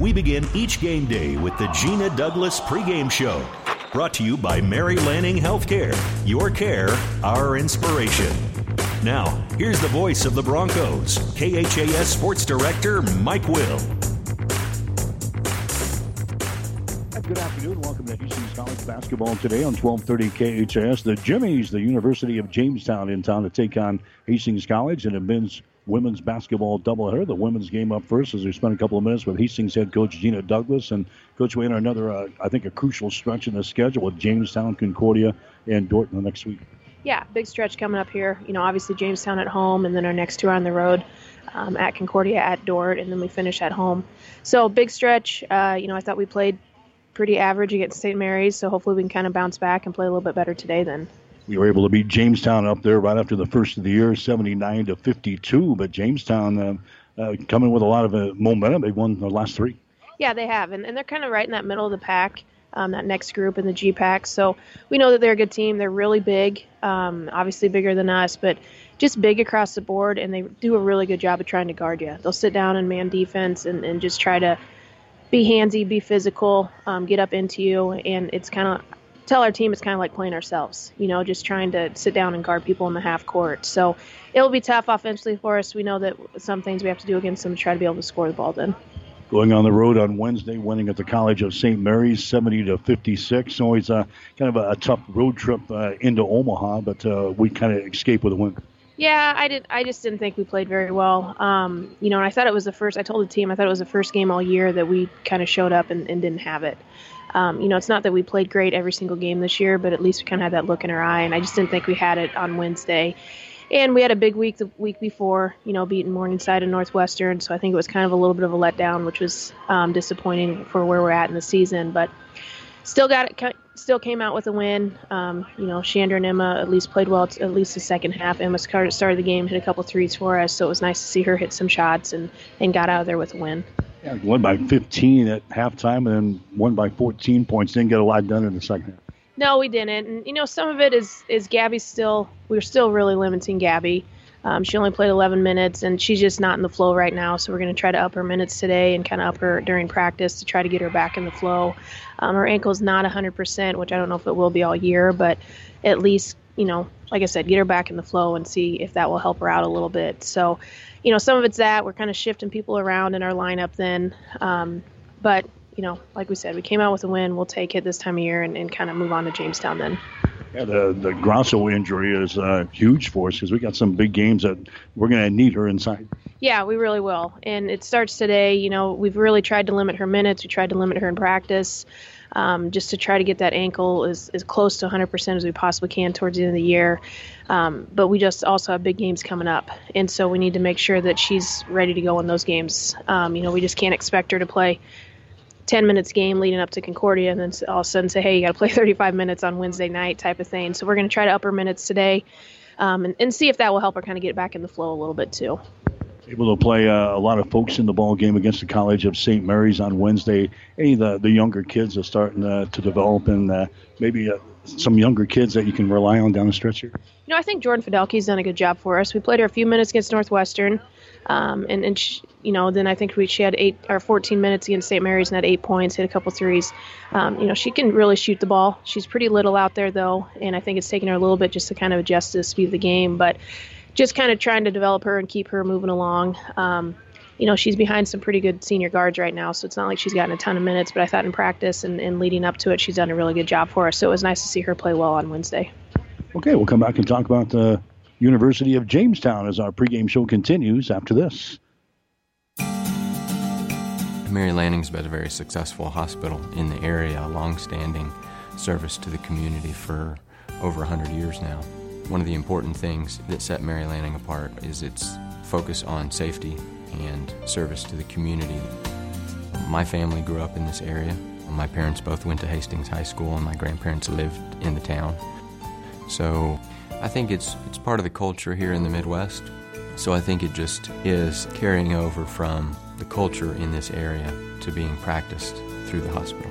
We begin each game day with the Gina Douglas pregame show. Brought to you by Mary Lanning Healthcare. Your care, our inspiration. Now, here's the voice of the Broncos, KHAS Sports Director Mike Will. Good afternoon. Welcome to Hastings College basketball today on 1230 KHAS. The Jimmies, the University of Jamestown, in town to take on Hastings College in a men's women's basketball doubleheader. The women's game up first as we spent a couple of minutes with Hastings head coach Gina Douglas. And Coach, Wayne, another, uh, I think, a crucial stretch in the schedule with Jamestown, Concordia, and the next week. Yeah, big stretch coming up here. You know, obviously Jamestown at home, and then our next two are on the road. Um, at Concordia, at Dordt, and then we finish at home. So big stretch. Uh, you know, I thought we played pretty average against St. Mary's, so hopefully we can kind of bounce back and play a little bit better today. Then we were able to beat Jamestown up there right after the first of the year, 79 to 52. But Jamestown uh, uh, coming with a lot of uh, momentum. They've won the last three. Yeah, they have, and, and they're kind of right in that middle of the pack. Um, that next group in the GPAC. So we know that they're a good team. They're really big, um, obviously bigger than us, but just big across the board, and they do a really good job of trying to guard you. They'll sit down and man defense and, and just try to be handsy, be physical, um, get up into you, and it's kind of tell our team it's kind of like playing ourselves, you know, just trying to sit down and guard people in the half court. So it'll be tough offensively for us. We know that some things we have to do against them to try to be able to score the ball then. Going on the road on Wednesday, winning at the College of St. Mary's, 70 to 56. Always a, kind of a, a tough road trip uh, into Omaha, but uh, we kind of escape with a win. Yeah, I did. I just didn't think we played very well. Um, you know, and I thought it was the first. I told the team I thought it was the first game all year that we kind of showed up and, and didn't have it. Um, you know, it's not that we played great every single game this year, but at least we kind of had that look in our eye, and I just didn't think we had it on Wednesday. And we had a big week the week before, you know, beating Morningside and Northwestern, so I think it was kind of a little bit of a letdown, which was um, disappointing for where we're at in the season. But still got it, still came out with a win. Um, you know, Chandra and Emma at least played well at least the second half. Emma started the game, hit a couple threes for us, so it was nice to see her hit some shots and and got out of there with a win. Yeah, won by 15 at halftime and then won by 14 points. Didn't get a lot done in the second half. No, we didn't. And you know, some of it is is Gabby still. We're still really limiting Gabby. Um, she only played 11 minutes, and she's just not in the flow right now. So we're going to try to up her minutes today and kind of up her during practice to try to get her back in the flow. Um, her ankle's not 100%, which I don't know if it will be all year, but at least you know, like I said, get her back in the flow and see if that will help her out a little bit. So, you know, some of it's that we're kind of shifting people around in our lineup then. Um, but, you know, like we said, we came out with a win. We'll take it this time of year and, and kind of move on to Jamestown then. Yeah, the the Grosso injury is uh, huge for us because we got some big games that we're going to need her inside. Yeah, we really will. And it starts today. You know, we've really tried to limit her minutes. We tried to limit her in practice um, just to try to get that ankle as, as close to 100% as we possibly can towards the end of the year. Um, but we just also have big games coming up, and so we need to make sure that she's ready to go in those games. Um, you know, we just can't expect her to play 10 minutes game leading up to Concordia and then all of a sudden say, hey, you got to play 35 minutes on Wednesday night type of thing. So we're going to try to up her minutes today um, and, and see if that will help her kind of get back in the flow a little bit too able to play uh, a lot of folks in the ball game against the College of St. Mary's on Wednesday. Any of the, the younger kids are starting uh, to develop, and uh, maybe uh, some younger kids that you can rely on down the stretch here. You know, I think Jordan Fidelki's done a good job for us. We played her a few minutes against Northwestern, um, and and she, you know, then I think we she had eight or 14 minutes against St. Mary's and had eight points, hit a couple threes. Um, you know, she can really shoot the ball. She's pretty little out there though, and I think it's taken her a little bit just to kind of adjust to the speed of the game, but just kind of trying to develop her and keep her moving along. Um, you know, she's behind some pretty good senior guards right now, so it's not like she's gotten a ton of minutes, but I thought in practice and, and leading up to it, she's done a really good job for us. So it was nice to see her play well on Wednesday. Okay, we'll come back and talk about the University of Jamestown as our pregame show continues after this. Mary Lanning's been a very successful hospital in the area, a long-standing service to the community for over 100 years now. One of the important things that set Mary Lanning apart is its focus on safety and service to the community. My family grew up in this area. My parents both went to Hastings High School, and my grandparents lived in the town. So I think it's, it's part of the culture here in the Midwest. So I think it just is carrying over from the culture in this area to being practiced through the hospital.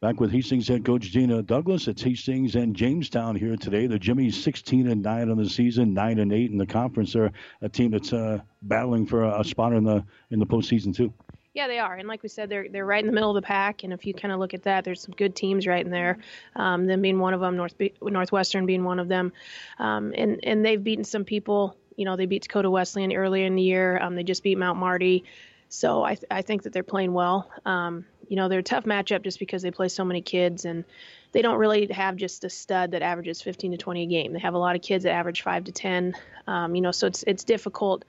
Back with Hastings head coach Gina Douglas. It's Hastings and Jamestown here today. The Jimmies 16 and 9 on the season, 9 and 8 in the conference. They're a team that's uh, battling for a, spot in the in the postseason too. Yeah, they are, and like we said, they're they're right in the middle of the pack. And if you kind of look at that, there's some good teams right in there. Um, them being one of them, North Northwestern being one of them, um, and and they've beaten some people. You know, they beat Dakota Wesleyan earlier in the year. Um, they just beat Mount Marty. So I, th- I think that they're playing well. Um, you know, they're a tough matchup just because they play so many kids and they don't really have just a stud that averages 15 to 20 a game. They have a lot of kids that average 5 to 10. Um, you know, so it's it's difficult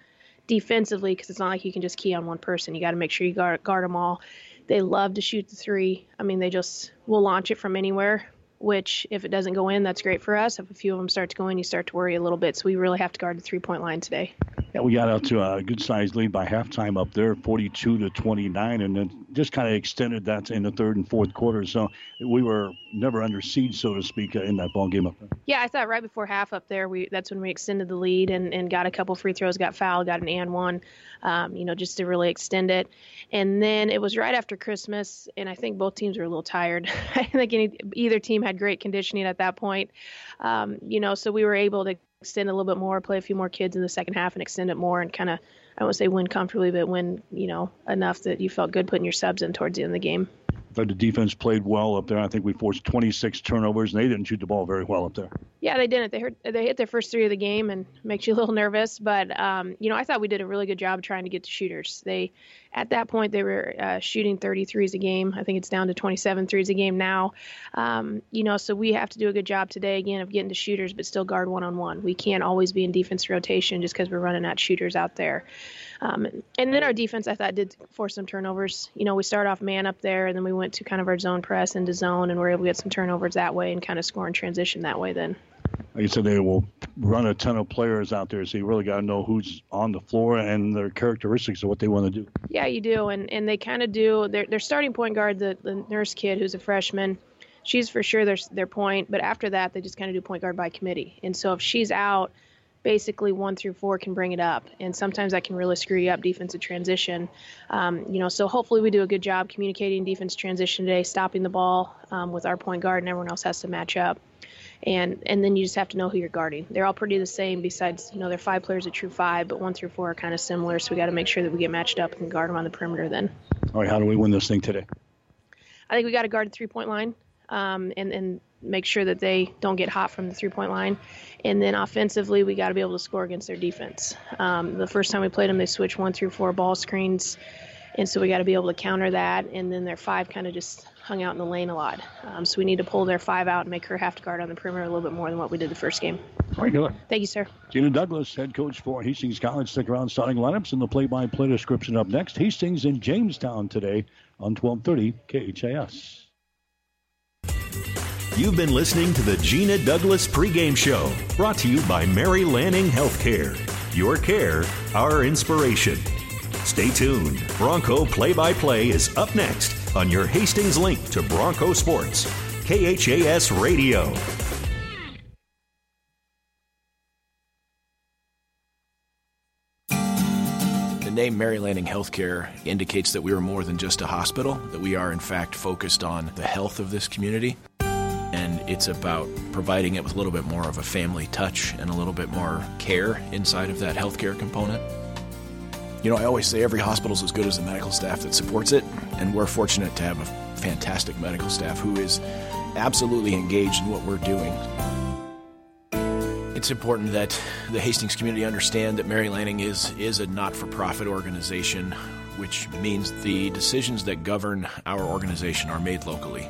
defensively because it's not like you can just key on one person. You got to make sure you guard, guard them all. They love to shoot the three. I mean, they just will launch it from anywhere which if it doesn't go in, that's great for us. If a few of them start to go in, you start to worry a little bit. So we really have to guard the three point line today. Yeah, we got out to a good sized lead by halftime up there, 42 to 29, and then just kind of extended that in the third and fourth quarter. So we were never under siege, so to speak, in that ball game up there. Yeah, I thought right before half up there, we that's when we extended the lead and, and got a couple free throws, got fouled, got an and one, um, you know, just to really extend it. And then it was right after Christmas, and I think both teams were a little tired. I think any, either team had great conditioning at that point, um, you know, so we were able to extend a little bit more, play a few more kids in the second half, and extend it more, and kind of I won't say win comfortably, but win you know enough that you felt good putting your subs in towards the end of the game the defense played well up there. I think we forced 26 turnovers, and they didn't shoot the ball very well up there. Yeah, they didn't. They hurt, they hit their first three of the game, and makes you a little nervous. But um, you know, I thought we did a really good job trying to get to shooters. They, at that point, they were uh, shooting 33s a game. I think it's down to 27 threes a game now. Um, you know, so we have to do a good job today again of getting to shooters, but still guard one on one. We can't always be in defense rotation just because we're running out shooters out there. Um, and then our defense, I thought, did force some turnovers. You know, we started off man up there, and then we went to kind of our zone press into zone, and we are able to get some turnovers that way and kind of score and transition that way then. Like you said, they will run a ton of players out there, so you really got to know who's on the floor and their characteristics of what they want to do. Yeah, you do, and and they kind of do. Their their starting point guard, the, the nurse kid who's a freshman, she's for sure their their point. But after that, they just kind of do point guard by committee. And so if she's out, basically one through four can bring it up, and sometimes that can really screw you up defensive transition. Um, you know, so hopefully we do a good job communicating defense transition today, stopping the ball um, with our point guard, and everyone else has to match up. And and then you just have to know who you're guarding. They're all pretty the same. Besides, you know, they're five players at true five, but one through four are kind of similar. So we got to make sure that we get matched up and guard them on the perimeter. Then. All right, how do we win this thing today? I think we got to guard the three point line. Um, and, and make sure that they don't get hot from the three point line. And then offensively, we got to be able to score against their defense. Um, the first time we played them, they switched one through four ball screens. And so we got to be able to counter that. And then their five kind of just hung out in the lane a lot. Um, so we need to pull their five out and make her have to guard on the perimeter a little bit more than what we did the first game. All right, good. Thank you, sir. Gina Douglas, head coach for Hastings College. Stick around, starting lineups and the play-by-play description up next. Hastings in Jamestown today on 1230 KHAS. You've been listening to the Gina Douglas pregame show, brought to you by Mary Lanning Healthcare. Your care, our inspiration. Stay tuned. Bronco play by play is up next on your Hastings link to Bronco Sports, KHAS Radio. The name Mary Lanning Healthcare indicates that we are more than just a hospital, that we are in fact focused on the health of this community and it's about providing it with a little bit more of a family touch and a little bit more care inside of that healthcare component. You know, I always say every hospital is as good as the medical staff that supports it, and we're fortunate to have a fantastic medical staff who is absolutely engaged in what we're doing. It's important that the Hastings community understand that Mary Lanning is, is a not for profit organization, which means the decisions that govern our organization are made locally.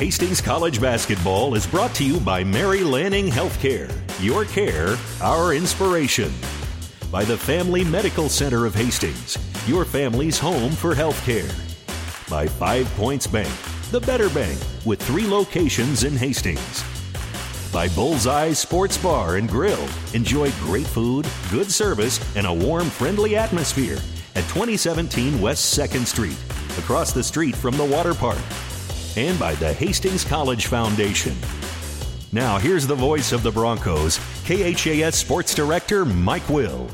Hastings College basketball is brought to you by Mary Lanning Healthcare. Your care, our inspiration. By the Family Medical Center of Hastings, your family's home for healthcare. By Five Points Bank, the better bank with three locations in Hastings. By Bullseye Sports Bar and Grill. Enjoy great food, good service, and a warm, friendly atmosphere at 2017 West 2nd Street, across the street from the water park and by the Hastings College Foundation. Now, here's the voice of the Broncos, KHAS Sports Director Mike Will.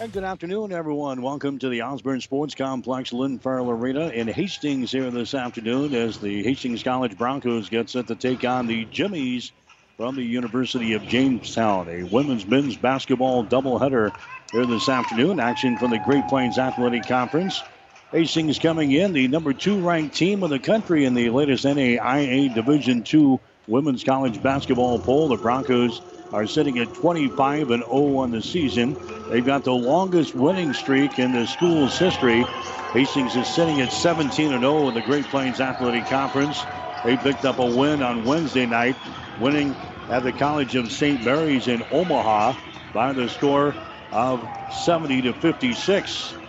And good afternoon, everyone. Welcome to the Osborne Sports Complex, Lynn Farrell Arena in Hastings here this afternoon as the Hastings College Broncos get set to take on the Jimmies from the University of Jamestown. A women's men's basketball doubleheader here this afternoon. Action from the Great Plains Athletic Conference. Hastings coming in, the number two ranked team in the country in the latest NAIA Division II women's college basketball poll. The Broncos are sitting at 25 and 0 on the season. They've got the longest winning streak in the school's history. Hastings is sitting at 17 and 0 in the Great Plains Athletic Conference. They picked up a win on Wednesday night, winning at the College of St. Mary's in Omaha by the score of 70 to 56.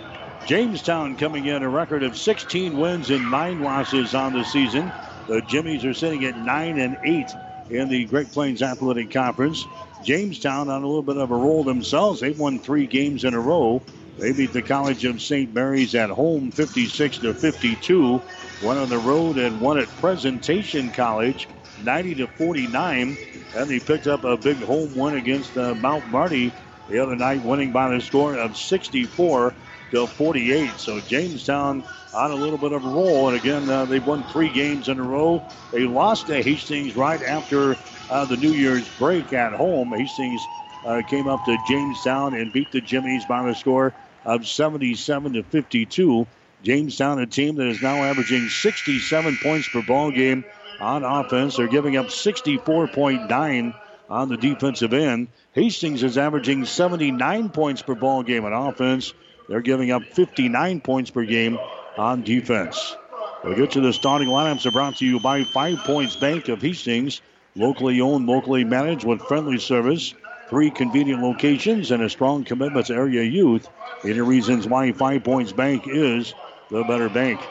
Jamestown coming in a record of 16 wins and 9 losses on the season. The Jimmies are sitting at 9 and 8 in the Great Plains Athletic Conference. Jamestown on a little bit of a roll themselves. They've won three games in a row. They beat the College of St. Mary's at home 56 to 52. One on the road and one at Presentation College 90 to 49. And they picked up a big home win against uh, Mount Marty the other night, winning by the score of 64 to 48. So Jamestown on a little bit of a roll. And again, uh, they've won three games in a row. They lost to Hastings right after uh, the New Year's break at home. Hastings uh, came up to Jamestown and beat the Jimmies by the score of 77 to 52. Jamestown, a team that is now averaging 67 points per ball game on offense. They're giving up 64.9 on the defensive end. Hastings is averaging 79 points per ball game on offense. They're giving up 59 points per game on defense. We'll get to the starting lineups. Are brought to you by Five Points Bank of Hastings, locally owned, locally managed with friendly service, three convenient locations, and a strong commitment to area youth. Any reasons why Five Points Bank is the better bank.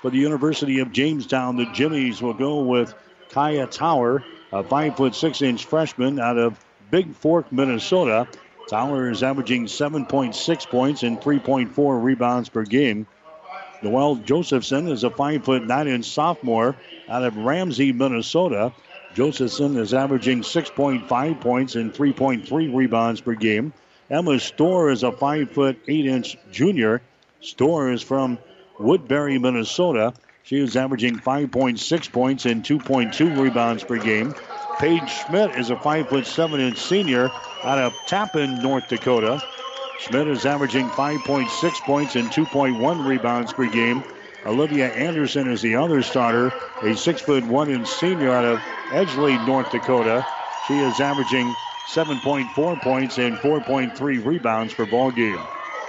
For the University of Jamestown, the Jimmies will go with Kaya Tower, a five foot six inch freshman out of Bigfork, Minnesota. Tower is averaging 7.6 points and 3.4 rebounds per game. Noel Josephson is a 5 foot 9 inch sophomore out of Ramsey, Minnesota. Josephson is averaging 6.5 points and 3.3 rebounds per game. Emma Storr is a 5 foot 8 inch junior. Storr is from Woodbury, Minnesota. She is averaging 5.6 points and 2.2 rebounds per game. Paige Schmidt is a 5 foot 7 inch senior out of Tappen, North Dakota. Schmidt is averaging 5.6 points and 2.1 rebounds per game. Olivia Anderson is the other starter, a six foot one inch senior out of Edgeley, North Dakota. She is averaging 7.4 points and 4.3 rebounds per ball game.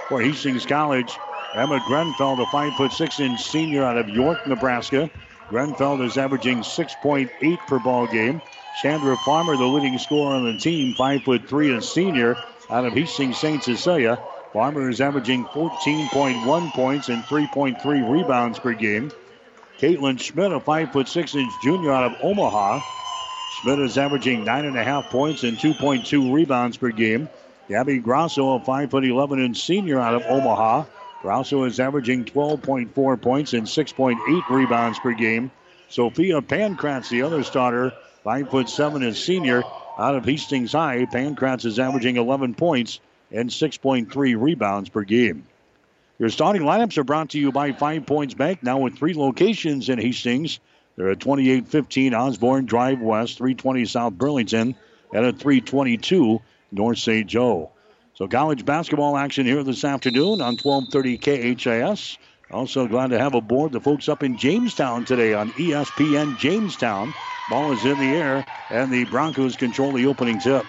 For Hastings College, Emma Grenfeld, a five foot six inch senior out of York, Nebraska. Grenfeld is averaging 6.8 per ball game. Chandra Farmer, the leading scorer on the team, five foot three, a senior out of Hastings St. Cecilia. Farmer is averaging 14.1 points and 3.3 rebounds per game. Caitlin Schmidt, a five foot six inch junior out of Omaha. Schmidt is averaging nine and a half points and 2.2 rebounds per game. Gabby Grosso, a five foot 11 inch senior out of Omaha. Grosso is averaging 12.4 points and 6.8 rebounds per game. Sophia Pankratz, the other starter, Five foot seven is senior out of Hastings High. Pankratz is averaging 11 points and 6.3 rebounds per game. Your starting lineups are brought to you by Five Points Bank, now with three locations in Hastings. They're at 2815 Osborne Drive West, 320 South Burlington, and at 322 North St. Joe. So college basketball action here this afternoon on 1230 KHAS. Also glad to have aboard the folks up in Jamestown today on ESPN Jamestown. Ball is in the air, and the Broncos control the opening tip.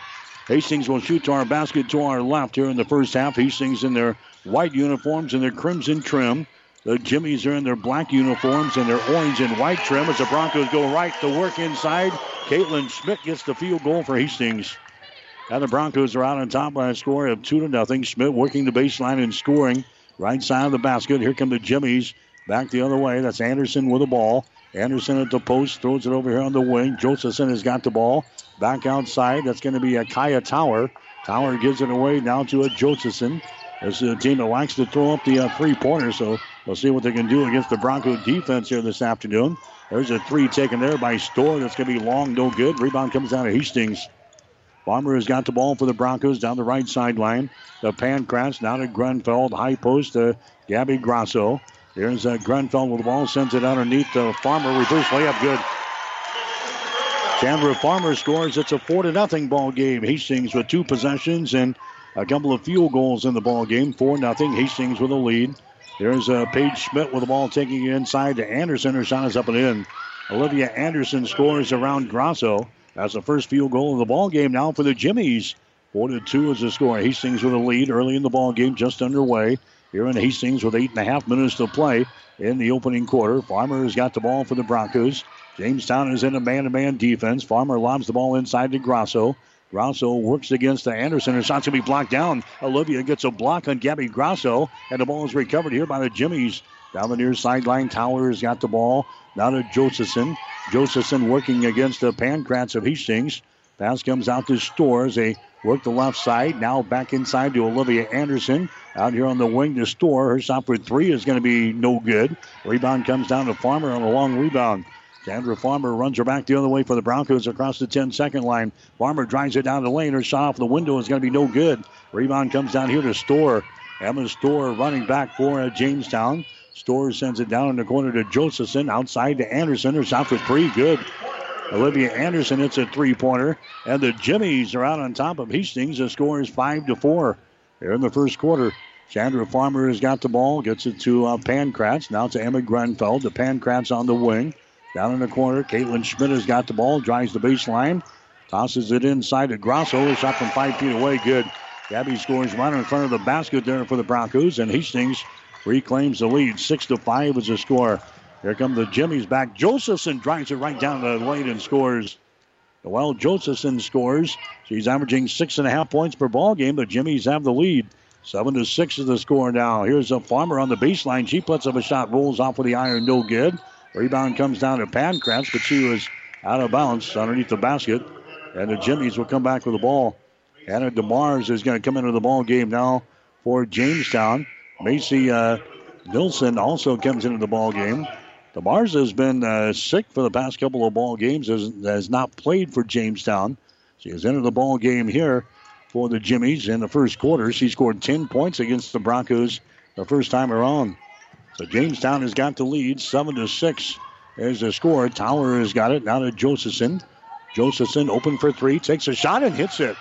Hastings will shoot to our basket to our left here in the first half. Hastings in their white uniforms and their crimson trim. The Jimmies are in their black uniforms and their orange and white trim as the Broncos go right to work inside. Caitlin Schmidt gets the field goal for Hastings. And the Broncos are out on top by a score of two to nothing. Schmidt working the baseline and scoring right side of the basket. Here come the Jimmies back the other way. That's Anderson with the ball. Anderson at the post throws it over here on the wing. Josephson has got the ball back outside. That's going to be a Kaya Tower. Tower gives it away now to a Josephson. This is a team that likes to throw up the uh, three pointer, so we'll see what they can do against the Bronco defense here this afternoon. There's a three taken there by Storr. That's going to be long, no good. Rebound comes down to Hastings. Farmer has got the ball for the Broncos down the right sideline. The Pankratz down to Grenfeld. High post to Gabby Grosso. Here's uh, Grenfeld with the ball. Sends it underneath the Farmer. Reverse layup. Good. Chandra Farmer scores. It's a 4 to nothing ball game. Hastings with two possessions and a couple of field goals in the ball game. 4 nothing. Hastings with a lead. There's uh, Paige Schmidt with the ball taking it inside to Anderson. Her shot is up and in. Olivia Anderson scores around Grosso. That's the first field goal of the ball game now for the Jimmies. Four to two is the score. Hastings with a lead early in the ball game, just underway. Here in Hastings with eight and a half minutes to play in the opening quarter. Farmer has got the ball for the Broncos. Jamestown is in a man-to-man defense. Farmer lobs the ball inside to Grosso. Grosso works against Anderson. Her shot's going to be blocked down. Olivia gets a block on Gabby Grosso, and the ball is recovered here by the Jimmies. Down the near sideline, Towers got the ball. Now to Josephson. Josephson working against the Pankratz of Hastings. Pass comes out to Stores. They work the left side. Now back inside to Olivia Anderson. Out here on the wing to Storr. Her shot for three is going to be no good. Rebound comes down to Farmer on a long rebound. Chandra Farmer runs her back the other way for the Broncos across the 10 second line. Farmer drives it down the lane. Her shot off the window is going to be no good. Rebound comes down here to Storr. Emma Storr running back for Jamestown. Storr sends it down in the corner to Josephson. Outside to Anderson. Her shot for three. Good. Olivia Anderson hits a three pointer. And the Jimmies are out on top of Hastings. The score is 5 to 4 here in the first quarter. Chandra Farmer has got the ball, gets it to uh, Pankratz. Now to Emma Grenfeld. The Pankratz on the wing. Down in the corner, Caitlin Schmidt has got the ball, drives the baseline, tosses it inside to Grosso. A shot from five feet away, good. Gabby scores right in front of the basket there for the Broncos, and Hastings reclaims the lead. Six to five is the score. Here come the Jimmies back. Josephson drives it right down the lane and scores. Well, Josephson scores. She's averaging six and a half points per ball game. The Jimmies have the lead. Seven to six is the score now. Here's a farmer on the baseline. She puts up a shot, rolls off with the iron, no good. Rebound comes down to Pankratz, but she was out of bounds underneath the basket. And the Jimmies will come back with the ball. Anna DeMars is going to come into the ball game now for Jamestown. Macy uh, Nilsson also comes into the ball game. DeMars has been uh, sick for the past couple of ball games, has, has not played for Jamestown. She has entered the ball game here for the Jimmies in the first quarter. She scored 10 points against the Broncos the first time around. So Jamestown has got the lead, 7 to 6 is the score. Tower has got it now to Josephson. Josephson open for three, takes a shot and hits it.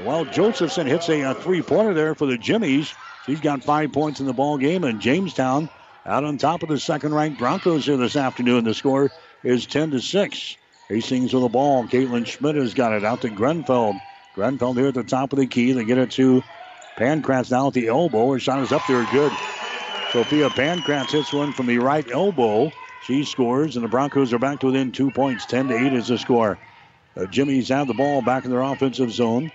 Well, Josephson hits a, a three pointer there for the Jimmies. She's got five points in the ball game, and Jamestown out on top of the second-ranked Broncos here this afternoon. The score is 10 to 6. Hastings with the ball. Caitlin Schmidt has got it out to Grenfeld. Grenfeld here at the top of the key. They get it to Pankratz now at the elbow. Her shot is up there, good. Sophia Pankratz hits one from the right elbow. She scores, and the Broncos are back to within two points. 10 to 8 is the score. The Jimmies have the ball back in their offensive zone.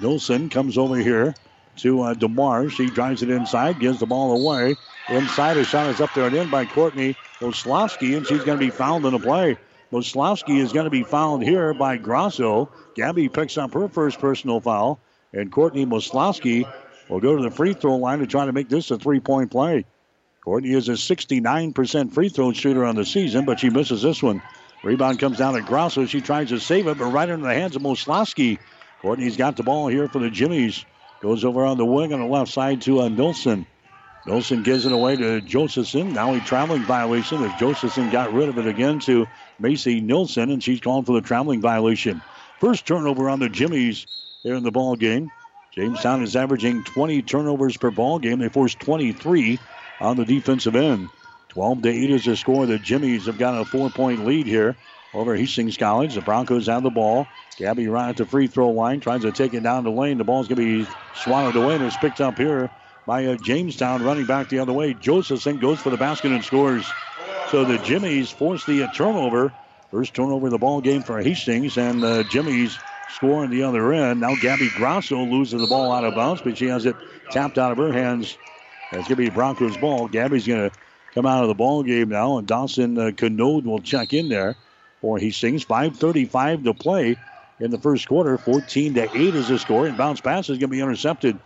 Nilsson comes over here to uh. She drives it inside, gives the ball away. Inside, a shot is up there and in by Courtney Moslowski, and she's going to be fouled in the play. Moslowski is going to be fouled here by Grosso. Gabby picks up her first personal foul, and Courtney Moslowski will go to the free throw line to try to make this a three point play. Courtney is a 69% free throw shooter on the season, but she misses this one. Rebound comes down to Grosso. She tries to save it, but right into the hands of Moslowski. Courtney's got the ball here for the Jimmies. Goes over on the wing on the left side to uh, Nilsson. Nilsson gives it away to Josephson. Now a traveling violation as Josephson got rid of it again to Macy Nilsson, and she's calling for the traveling violation. First turnover on the Jimmies here in the ball game. Jamestown is averaging 20 turnovers per ball game. They forced 23 on the defensive end. 12 to 8 is the score. The Jimmies have got a four point lead here over Hastings College. The Broncos have the ball. Gabby right at the free throw line, tries to take it down the lane. The ball's going to be swallowed away, and it's picked up here by uh, Jamestown running back the other way. Josephson goes for the basket and scores. So the Jimmies force the uh, turnover. First turnover of the ball game for Hastings, and the Jimmies score on the other end. Now Gabby Grosso loses the ball out of bounds, but she has it tapped out of her hands. It's going to be Broncos ball. Gabby's going to come out of the ball game now, and Dawson uh, Canode will check in there for Hastings. 5:35 to play in the first quarter. 14 to 8 is the score, and bounce pass is going to be intercepted.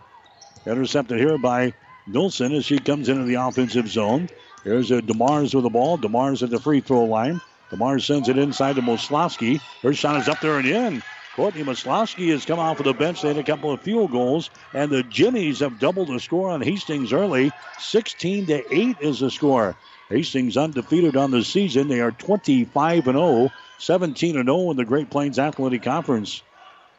Intercepted here by Nilsson as she comes into the offensive zone. Here's a Demars with the ball. Demars at the free throw line. Demars sends it inside to Moslowski. Her shot is up there and in. Courtney Moslowski has come off of the bench. They had a couple of field goals, and the Jimmies have doubled the score on Hastings early. 16 to 8 is the score. Hastings undefeated on the season. They are 25 and 0, 17 and 0 in the Great Plains Athletic Conference.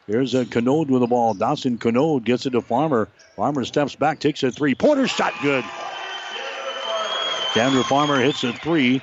Here's a Canode with the ball. Dawson Canode gets it to Farmer. Farmer steps back, takes a three. Porter shot good. Chandra Farmer hits a three.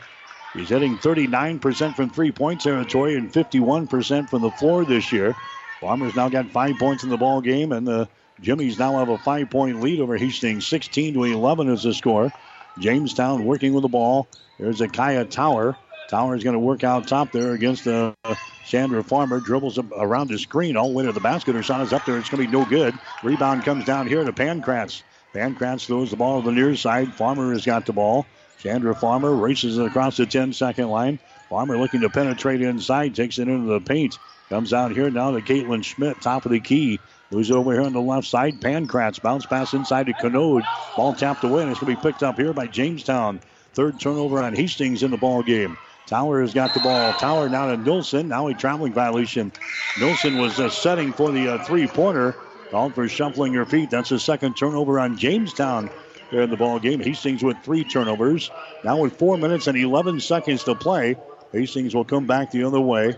He's hitting 39% from three point territory and 51% from the floor this year. Farmer's now got five points in the ball game, and the Jimmies now have a five point lead over Hastings. 16 to 11 is the score. Jamestown working with the ball. There's a Kaya Tower. Tower is going to work out top there against the uh, Chandra Farmer. Dribbles around the screen all the way to the basket. Her shot is up there. It's going to be no good. Rebound comes down here to Pankratz. Pankratz throws the ball to the near side. Farmer has got the ball. Chandra Farmer races across the 10 second line. Farmer looking to penetrate inside, takes it into the paint. Comes out here now to Caitlin Schmidt, top of the key. Moves over here on the left side. Pankratz bounce pass inside to Canode. Ball tapped away, and it's going to be picked up here by Jamestown. Third turnover on Hastings in the ball game. Tower has got the ball. Tower now to Nilsson. Now a traveling violation. Nilsson was uh, setting for the uh, three pointer. Called for shuffling her feet. That's the second turnover on Jamestown there in the ball game. Hastings with three turnovers. Now with four minutes and 11 seconds to play, Hastings will come back the other way.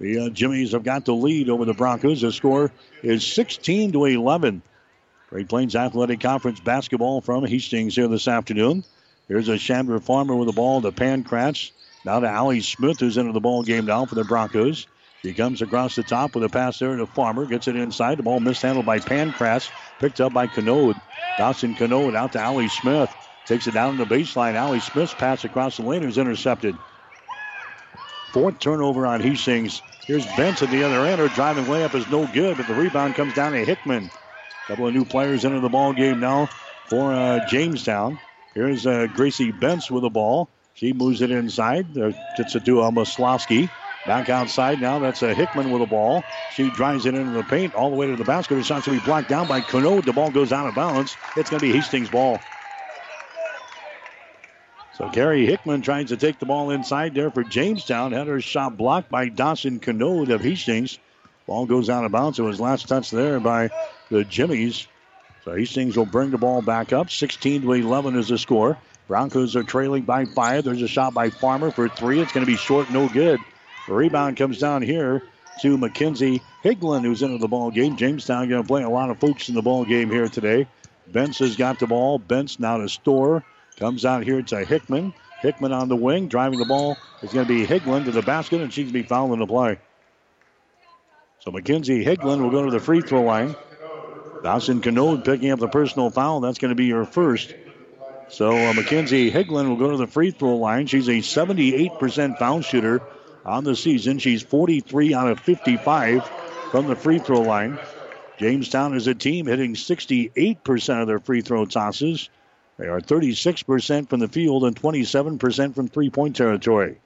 The uh, Jimmies have got the lead over the Broncos. The score is 16 to 11. Great Plains Athletic Conference basketball from Hastings here this afternoon. Here's a Chandra Farmer with the ball to Pankratz. Now to Allie Smith, who's into the ball game now for the Broncos. He comes across the top with a pass there to Farmer. Gets it inside. The ball mishandled by Pankratz. Picked up by Canode. Dawson Canode out to Allie Smith. Takes it down to the baseline. Allie Smith's pass across the lane is intercepted. Fourth turnover on Hastings. Here's Bentz at the other end. Her driving layup is no good, but the rebound comes down to Hickman. Couple of new players into the ball game now for uh, Jamestown. Here's uh, Gracie Bentz with the ball. She moves it inside. It's a uh, Moslowski. Back outside now. That's a Hickman with the ball. She drives it into the paint all the way to the basket. The shot's going to be blocked down by Canode. The ball goes out of bounds. It's going to be Hastings' ball. So Gary Hickman tries to take the ball inside there for Jamestown. Had her shot blocked by Dawson Canode of Hastings. Ball goes out of bounds. It was last touch there by the Jimmies. So Hastings will bring the ball back up. 16 to 11 is the score. Broncos are trailing by five. There's a shot by Farmer for three. It's going to be short, no good. The rebound comes down here to Mackenzie Higlin, who's into the ball game. Jamestown going to play a lot of folks in the ball game here today. Bentz has got the ball. Bentz now to Storr. Comes out here to Hickman. Hickman on the wing, driving the ball. It's going to be Higlin to the basket, and she's going to be fouling the play. So Mackenzie Higlin will go to the free throw line. Dawson Canode picking up the personal foul. That's going to be her first. So uh, Mackenzie Higlin will go to the free throw line. She's a 78% foul shooter on the season. She's 43 out of 55 from the free throw line. Jamestown is a team hitting 68% of their free throw tosses. They are 36% from the field and 27% from three point territory.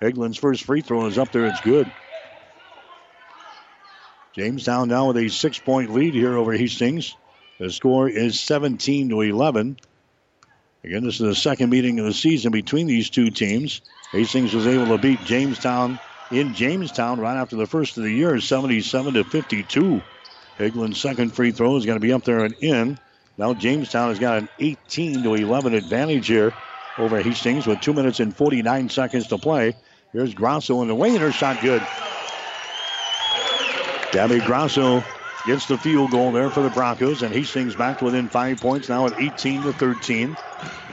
Higlin's first free throw is up there. It's good. Jamestown now with a six point lead here over Hastings. The score is 17 to 11. Again, this is the second meeting of the season between these two teams. Hastings was able to beat Jamestown in Jamestown right after the first of the year, 77 to 52. Higlin's second free throw is going to be up there and in. Now Jamestown has got an 18 to 11 advantage here over Hastings with two minutes and 49 seconds to play. Here's Grosso in the lane. Her shot good. Gabby Grosso gets the field goal there for the Broncos, and Hastings back within five points now at 18 to 13.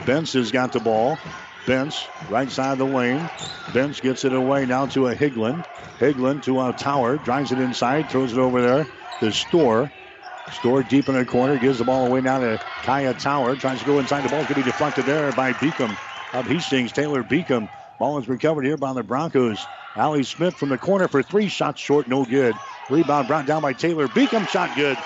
Bentz has got the ball. Bentz, right side of the lane. Bentz gets it away now to a Higlin. Higlin to a Tower, drives it inside, throws it over there to Storr. Storr deep in the corner, gives the ball away now to Kaya Tower. Tries to go inside. The ball could be deflected there by Beacom of Hastings. Taylor Beacom. Ball is recovered here by the Broncos. Allie Smith from the corner for three shots short, no good. Rebound brought down by Taylor Beacom, shot good.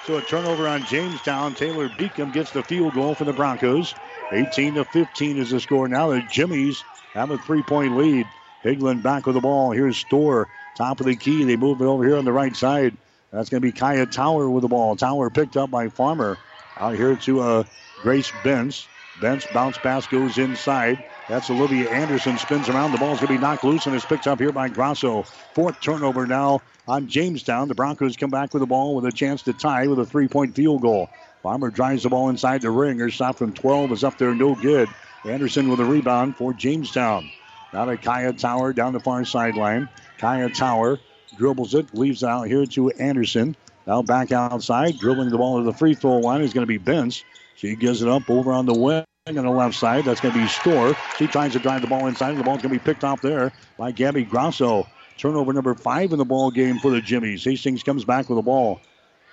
So a turnover on Jamestown. Taylor Beacom gets the field goal for the Broncos. 18 to 15 is the score. Now the Jimmies have a three-point lead. Higlin back with the ball. Here's Storr, top of the key. They move it over here on the right side. That's going to be Kaya Tower with the ball. Tower picked up by Farmer. Out here to uh, Grace Bentz. Bentz bounce pass goes inside. That's Olivia Anderson. Spins around. The ball's going to be knocked loose and is picked up here by Grosso. Fourth turnover now on Jamestown. The Broncos come back with the ball with a chance to tie with a three point field goal. Farmer drives the ball inside the ring. Her shot from 12 is up there, no good. Anderson with a rebound for Jamestown. Now to Kaya Tower down the far sideline. Kaya Tower dribbles it, leaves out here to Anderson. Now back outside, dribbling the ball to the free throw line is going to be Bentz. She gives it up over on the wing on the left side. That's going to be Storr. She tries to drive the ball inside. The ball's going to be picked off there by Gabby Grosso. Turnover number five in the ball game for the Jimmies. Hastings comes back with the ball.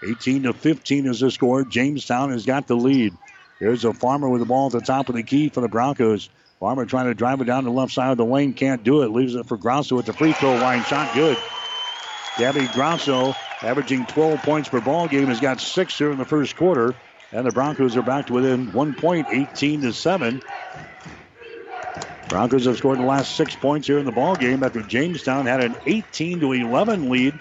18 to 15 is the score. Jamestown has got the lead. Here's a Farmer with the ball at the top of the key for the Broncos. Farmer trying to drive it down the left side of the lane. Can't do it. Leaves it for Grosso at the free throw line. Shot good. Gabby Grosso, averaging 12 points per ball game, has got six here in the first quarter. And the Broncos are back to within one point, 18 to 7. Broncos have scored the last six points here in the ball game after Jamestown had an 18 to 11 lead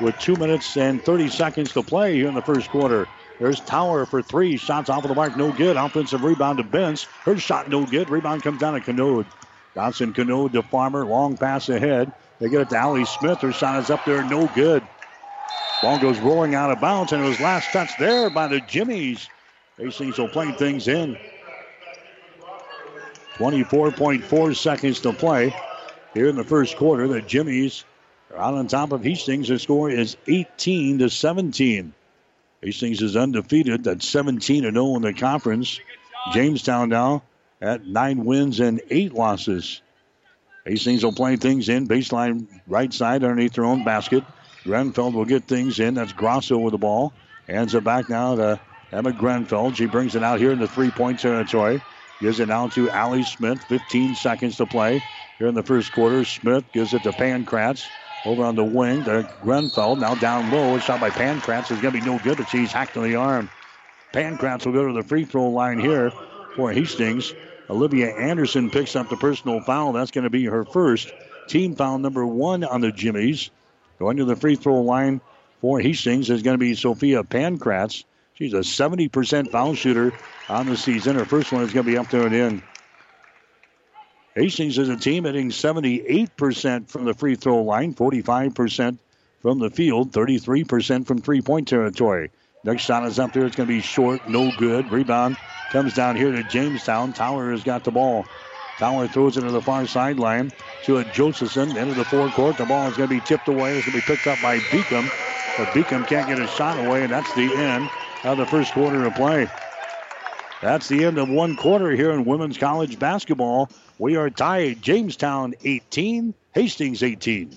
with two minutes and 30 seconds to play here in the first quarter. There's Tower for three. Shots off of the mark, no good. Offensive rebound to Bentz. Her shot no good. Rebound comes down to Canode. Dawson Canode to Farmer. Long pass ahead. They get it to Allie Smith. Her shot is up there, no good. Ball goes rolling out of bounds, and it was last touch there by the Jimmies. Hastings will play things in. 24.4 seconds to play here in the first quarter. The Jimmies are out on top of Hastings. The score is 18 to 17. Hastings is undefeated. That's 17 to 0 in the conference. Jamestown now at nine wins and eight losses. Hastings will play things in baseline right side underneath their own basket. Grenfeld will get things in. That's Grosso with the ball. Hands it back now to Emma Grenfeld. She brings it out here in the three point territory. Gives it now to Allie Smith. 15 seconds to play here in the first quarter. Smith gives it to Pankratz. Over on the wing to Grenfeld. Now down low. A shot by Pankratz is going to be no good, but she's hacked in the arm. Pankratz will go to the free throw line here for Hastings. Olivia Anderson picks up the personal foul. That's going to be her first. Team foul number one on the Jimmies. Going to the free throw line for Hastings is going to be Sophia Pankratz. She's a 70% foul shooter on the season. Her first one is going to be up there and in. Hastings is a team hitting 78% from the free throw line, 45% from the field, 33% from three point territory. Next shot is up there. It's going to be short, no good. Rebound comes down here to Jamestown. Tower has got the ball. Tower throws it to the far sideline to a Josephson into the forecourt. The ball is going to be tipped away. It's going to be picked up by Beacom. But Beacom can't get a shot away, and that's the end of the first quarter of play. That's the end of one quarter here in women's college basketball. We are tied Jamestown 18, Hastings 18.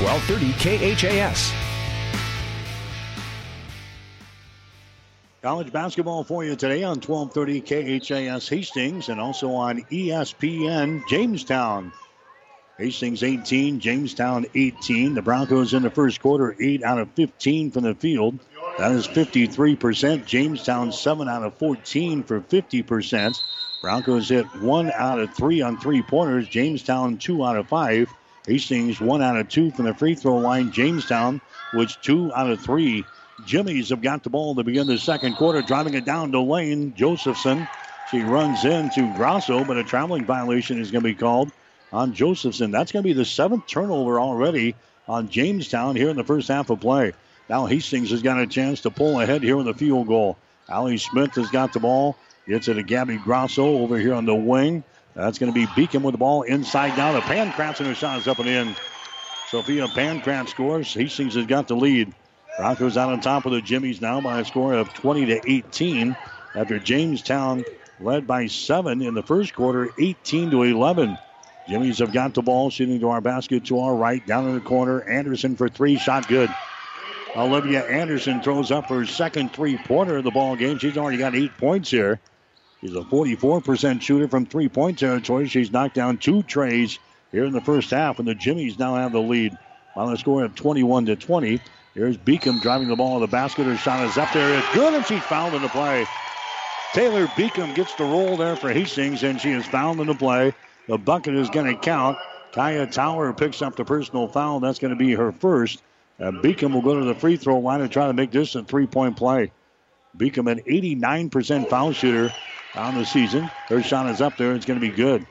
1230 KHAS. College basketball for you today on 1230 KHAS Hastings and also on ESPN Jamestown. Hastings 18, Jamestown 18. The Broncos in the first quarter, 8 out of 15 from the field. That is 53%. Jamestown 7 out of 14 for 50%. Broncos hit 1 out of 3 on three pointers. Jamestown 2 out of 5. Hastings 1 out of 2 from the free throw line. Jamestown was 2 out of 3 Jimmy's have got the ball to begin the second quarter, driving it down to Lane Josephson. She runs into Grosso, but a traveling violation is going to be called on Josephson. That's going to be the seventh turnover already on Jamestown here in the first half of play. Now Hastings has got a chance to pull ahead here with a field goal. Allie Smith has got the ball. Gets it to Gabby Grosso over here on the wing. That's going to be Beacom with the ball inside down. The Pankratz and her shot is up and in. Sophia Pankratz scores. Hastings has got the lead. Broncos out on top of the Jimmies now by a score of 20 to 18 after Jamestown led by seven in the first quarter, 18 to 11. Jimmies have got the ball shooting to our basket to our right, down in the corner. Anderson for three, shot good. Olivia Anderson throws up her second three-pointer of the ball game. She's already got eight points here. She's a 44% shooter from three-point territory. She's knocked down two trays here in the first half, and the Jimmies now have the lead on the score of 21 to 20. Here's Beacom driving the ball to the basket. Her shot is up there. It's good, and she's fouled in the play. Taylor Beacom gets the roll there for Hastings, and she is fouled in the play. The bucket is going to count. Kaya Tower picks up the personal foul. That's going to be her first. And Beacom will go to the free throw line and try to make this a three point play. Beacom, an 89% foul shooter on the season. Her shot is up there. It's going to be good.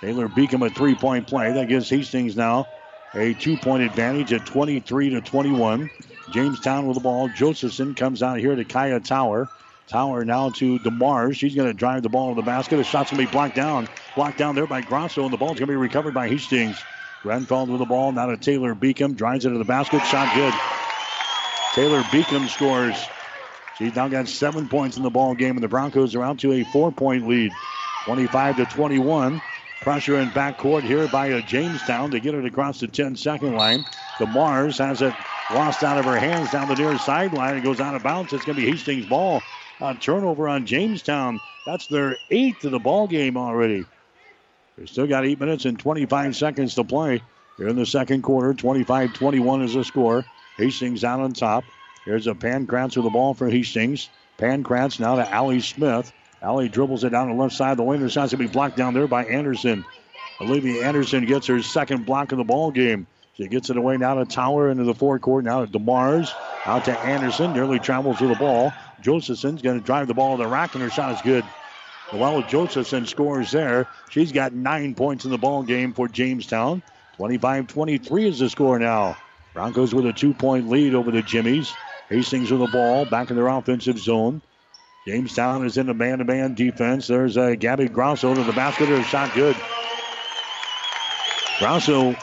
Taylor Beacom, a three point play. That gives Hastings now a two point advantage at 23 to 21. Jamestown with the ball. Josephson comes out here to Kaya Tower. Tower now to DeMars. She's going to drive the ball to the basket. The shot's going to be blocked down. Blocked down there by Grosso, and the ball's going to be recovered by Hastings. Grenfeld with the ball. Now to Taylor Beacom. Drives it to the basket. Shot good. Taylor Beacom scores. She's now got seven points in the ball game, and the Broncos are out to a four-point lead, 25 to 21. Pressure in backcourt here by a Jamestown to get it across the 10 second line. DeMars has it lost out of her hands down the near sideline. It goes out of bounds. It's going to be Hastings' ball. A turnover on Jamestown. That's their eighth of the ball game already. They still got eight minutes and 25 seconds to play here in the second quarter. 25 21 is the score. Hastings out on top. Here's a Pankratz with the ball for Hastings. Pankratz now to Allie Smith. Allie dribbles it down the left side. The winner shot's going to be blocked down there by Anderson. Olivia Anderson gets her second block of the ball game. She gets it away now to Tower into the forecourt. Now to DeMars. Out to Anderson. Nearly travels with the ball. Josephson's going to drive the ball to the rack, and her shot is good. Well, Josephson scores there. She's got nine points in the ball game for Jamestown. 25-23 is the score now. Broncos with a two-point lead over the Jimmies. Hastings with the ball back in their offensive zone. Jamestown is in the man-to-man defense. There's uh, Gabby Grosso to the basket. Her shot good. Grosso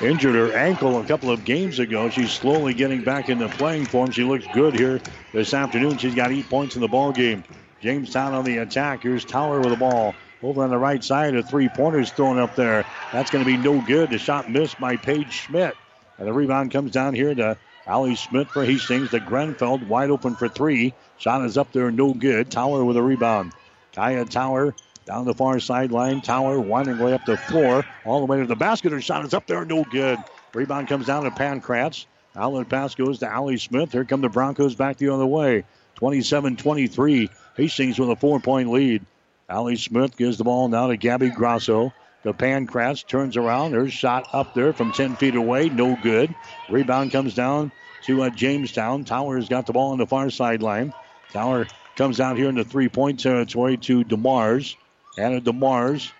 injured her ankle a couple of games ago. She's slowly getting back into playing form. She looks good here this afternoon. She's got eight points in the ball game. Jamestown on the attack. Here's Tower with the ball. Over on the right side, a three-pointer's thrown up there. That's going to be no good. The shot missed by Paige Schmidt. And the rebound comes down here to Ali Smith for Hastings. The Grenfeld, wide open for three. Shot is up there, no good. Tower with a rebound. Kaya Tower down the far sideline. Tower winding way up the floor, all the way to the basket. Her shot is up there, no good. Rebound comes down to Pankratz. Outlet pass goes to Ali Smith. Here come the Broncos back the other way. 27 23. Hastings with a four point lead. Ali Smith gives the ball now to Gabby Grosso. The Pankratz turns around. Her shot up there from 10 feet away. No good. Rebound comes down to uh, Jamestown. has got the ball on the far sideline. Tower comes out here in the three point territory to DeMars. Anna DeMars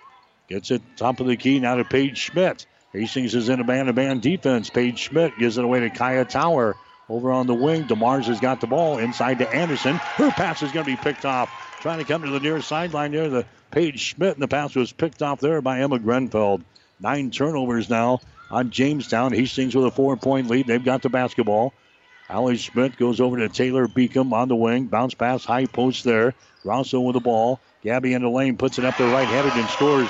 gets it top of the key now to Paige Schmidt. Hastings is in a man to man defense. Paige Schmidt gives it away to Kaya Tower. Over on the wing, DeMars has got the ball inside to Anderson. Her pass is going to be picked off. Trying to come to the near sideline near the Paige Schmidt, and the pass was picked off there by Emma Grenfeld. Nine turnovers now on Jamestown. Hastings with a four point lead. They've got the basketball. Allie Schmidt goes over to Taylor Beacom on the wing. Bounce pass, high post there. Grosso with the ball. Gabby in the lane puts it up the right headed and scores.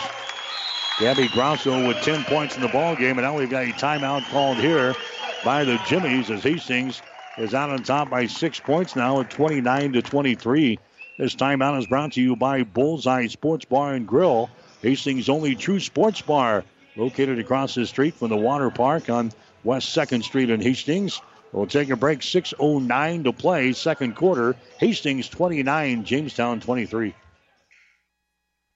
Gabby Grosso with 10 points in the ball game, and now we've got a timeout called here by the Jimmies as Hastings is out on top by six points now at 29 to 23. This timeout is brought to you by Bullseye Sports Bar and Grill, Hastings' only true sports bar, located across the street from the water park on West 2nd Street in Hastings. We'll take a break. 6.09 to play, second quarter. Hastings 29, Jamestown 23.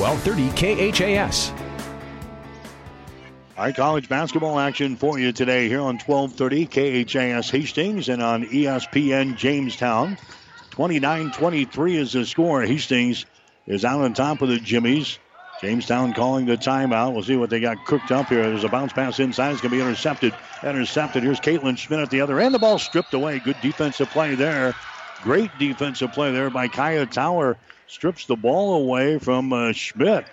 1230 KHAS. All right, college basketball action for you today here on 1230 KHAS Hastings and on ESPN Jamestown. 29 23 is the score. Hastings is out on top of the Jimmies. Jamestown calling the timeout. We'll see what they got cooked up here. There's a bounce pass inside. It's going to be intercepted. Intercepted. Here's Caitlin Schmidt at the other end. The ball stripped away. Good defensive play there. Great defensive play there by Kaya Tower. Strips the ball away from uh, Schmidt.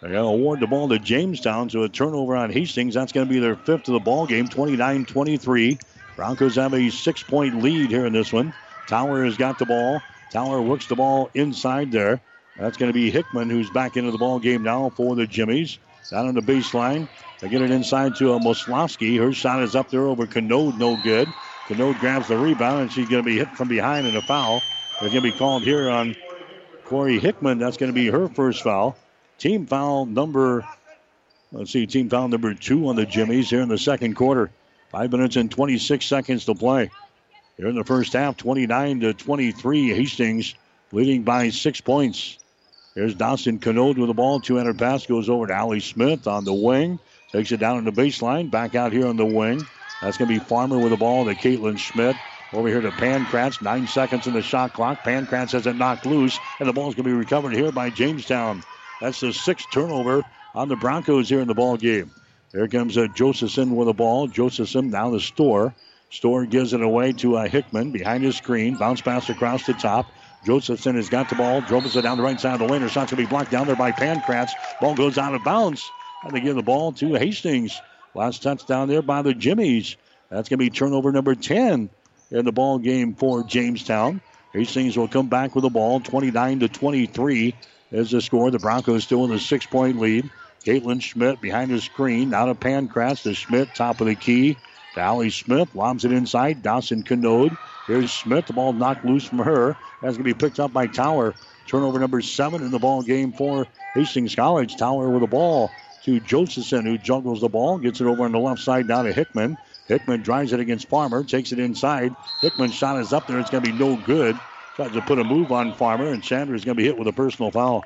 They got to award the ball to Jamestown, so a turnover on Hastings. That's going to be their fifth of the ball game, 29 23. Broncos have a six point lead here in this one. Tower has got the ball. Tower works the ball inside there. That's going to be Hickman, who's back into the ball game now for the Jimmies. Down on the baseline. They get it inside to a Moslowski. Her shot is up there over Canode, no good. Canode grabs the rebound, and she's going to be hit from behind in a foul. They're going to be called here on Corey Hickman. That's going to be her first foul. Team foul number, let's see, team foul number two on the Jimmies here in the second quarter. Five minutes and 26 seconds to play. Here in the first half, 29 to 23. Hastings leading by six points. Here's Dawson Canode with the ball. Two-handed pass goes over to Allie Smith on the wing. Takes it down on the baseline. Back out here on the wing. That's going to be Farmer with the ball to Caitlin Schmidt. Over here to Pankratz. Nine seconds in the shot clock. Pankratz has it knocked loose, and the ball's going to be recovered here by Jamestown. That's the sixth turnover on the Broncos here in the ball game. There comes uh, Josephson with the ball. Josephson now the Storr. Storr gives it away to uh, Hickman behind his screen. Bounce pass across the top. Josephson has got the ball. Dribbles it down the right side of the lane. Her shot's going to be blocked down there by Pankratz. Ball goes out of bounds. And they give the ball to Hastings. Last touchdown there by the Jimmies. That's going to be turnover number 10 in the ball game for Jamestown. Hastings will come back with the ball. 29 to 23 is the score. The Broncos still in the six point lead. Caitlin Schmidt behind the screen. Out of Pankratz to Schmidt, top of the key. To Smith, lobs it inside. Dawson Canode. Here's Smith. The ball knocked loose from her. That's going to be picked up by Tower. Turnover number seven in the ball game for Hastings College. Tower with the ball to Josephson, who juggles the ball, gets it over on the left side down to Hickman. Hickman drives it against Farmer, takes it inside. Hickman's shot is up there. It's going to be no good. Tries to put a move on Farmer, and Chandra's going to be hit with a personal foul.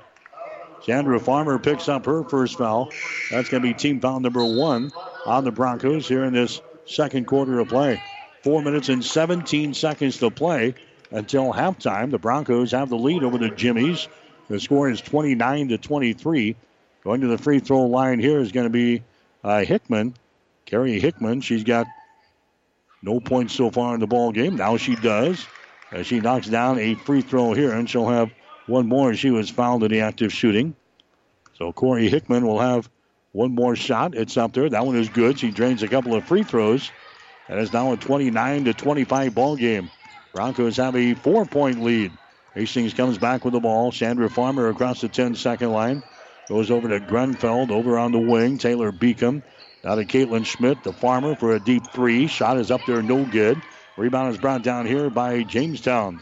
Chandra Farmer picks up her first foul. That's going to be team foul number one on the Broncos here in this second quarter of play. Four minutes and 17 seconds to play until halftime. The Broncos have the lead over the Jimmies. The score is 29 to 23. Going to the free throw line here is going to be uh, Hickman. Carrie Hickman. She's got no points so far in the ball game. Now she does. As she knocks down a free throw here, and she'll have one more. She was fouled in the active shooting. So Corey Hickman will have one more shot. It's up there. That one is good. She drains a couple of free throws. And it's now a 29 to 25 ball game. Broncos have a four point lead. Hastings comes back with the ball. Chandra Farmer across the 10 second line. Goes over to Grenfeld, over on the wing. Taylor Beacom. Now to Caitlin Schmidt, the farmer, for a deep three. Shot is up there, no good. Rebound is brought down here by Jamestown.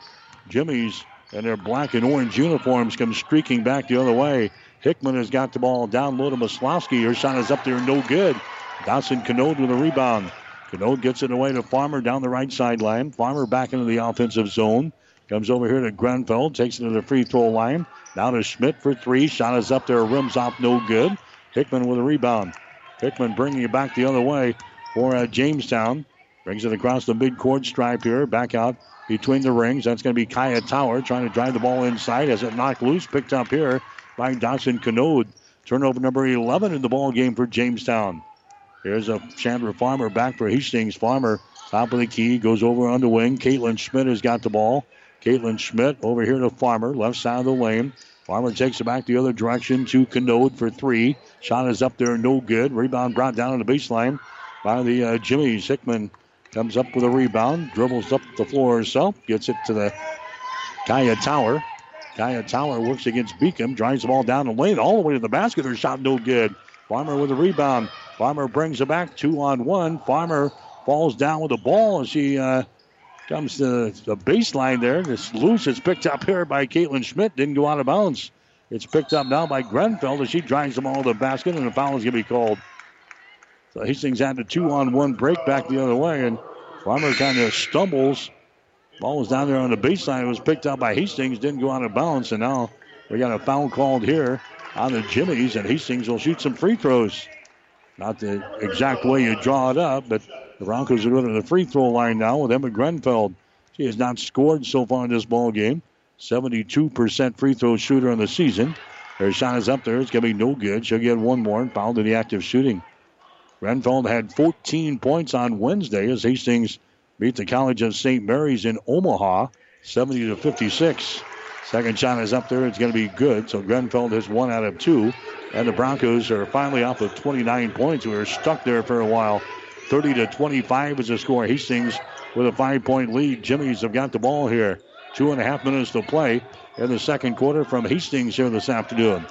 Jimmy's in their black and orange uniforms come streaking back the other way. Hickman has got the ball down low to Maslowski. Her shot is up there, no good. Dawson Canode with a rebound. Canode gets it away to Farmer down the right sideline. Farmer back into the offensive zone. Comes over here to Grenfeld, takes it to the free throw line. Now to Schmidt for three. Shot is up there, rims off, no good. Hickman with a rebound. Hickman bringing it back the other way for uh, Jamestown. Brings it across the midcourt stripe here. Back out between the rings. That's going to be Kaya Tower trying to drive the ball inside as it knocked loose. Picked up here by Dawson Canode. Turnover number 11 in the ball game for Jamestown. Here's a Chandra Farmer back for Hastings. Farmer, top of the key, goes over on the wing. Caitlin Schmidt has got the ball. Caitlin Schmidt over here to Farmer, left side of the lane. Farmer takes it back the other direction to Canode for three. Shot is up there, no good. Rebound brought down on the baseline by the uh, Jimmies. Hickman comes up with a rebound, dribbles up the floor herself, gets it to the Kaya Tower. Kaya Tower works against Beacom, drives the ball down the lane all the way to the basket. Her shot no good. Farmer with a rebound. Farmer brings it back two on one. Farmer falls down with the ball as she uh, comes to the baseline there. It's loose. It's picked up here by Caitlin Schmidt. Didn't go out of bounds. It's picked up now by Grenfeld as she drives the ball to the basket, and the foul is going to be called. So Hastings had a two on one break back the other way, and Farmer kind of stumbles. Ball was down there on the baseline. It was picked up by Hastings, didn't go out of bounds, and now we got a foul called here on the Jimmies, and Hastings will shoot some free throws. Not the exact way you draw it up, but the Broncos are going to the free throw line now with Emma Grenfeld. She has not scored so far in this ball game. 72% free throw shooter in the season. Her shot is up there. It's going to be no good. She'll get one more and foul to the active shooting. Grenfeld had 14 points on Wednesday as Hastings beat the College of St. Mary's in Omaha, 70 to 56. Second shot is up there. It's going to be good. So Grenfeld has one out of two. And the Broncos are finally off of 29 points. We were stuck there for a while. 30 to 25 is the score. Hastings with a five point lead. Jimmy's have got the ball here. Two and a half minutes to play in the second quarter from Hastings here this afternoon.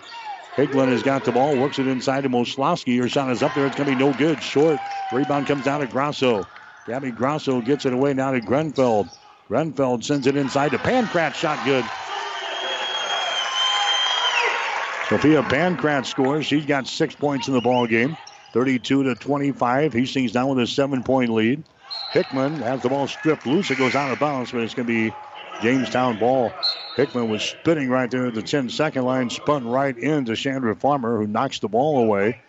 Higlin has got the ball, works it inside to Moslowski. Her shot is up there. It's going to be no good. Short. Rebound comes down to Grosso. Gabby Grosso gets it away now to Grenfeld. Grenfeld sends it inside to Pankratz. Shot good. Sophia Pankratz scores. She's got six points in the ball game. 32 to 25. Hastings down with a seven-point lead. Hickman has the ball stripped loose. It goes out of bounds, but it's going to be Jamestown ball. Hickman was spinning right there at the 10-second line, spun right into Chandra Farmer, who knocks the ball away.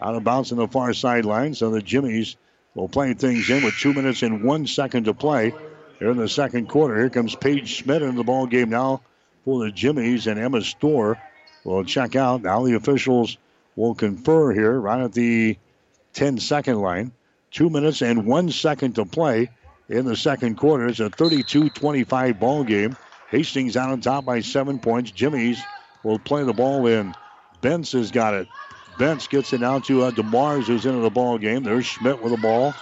Out of bounds on the far sideline. So the Jimmies will play things in with two minutes and one second to play here in the second quarter. Here comes Paige Schmidt in the ball game now for the Jimmies, and Emma Storr will check out. Now the officials will confer here right at the 10 second line. Two minutes and one second to play in the second quarter. It's a 32 25 ball game. Hastings out on top by seven points. Jimmy's will play the ball in. Bentz has got it. Bentz gets it now to uh, DeMars, who's into the ball game. There's Schmidt with the ball.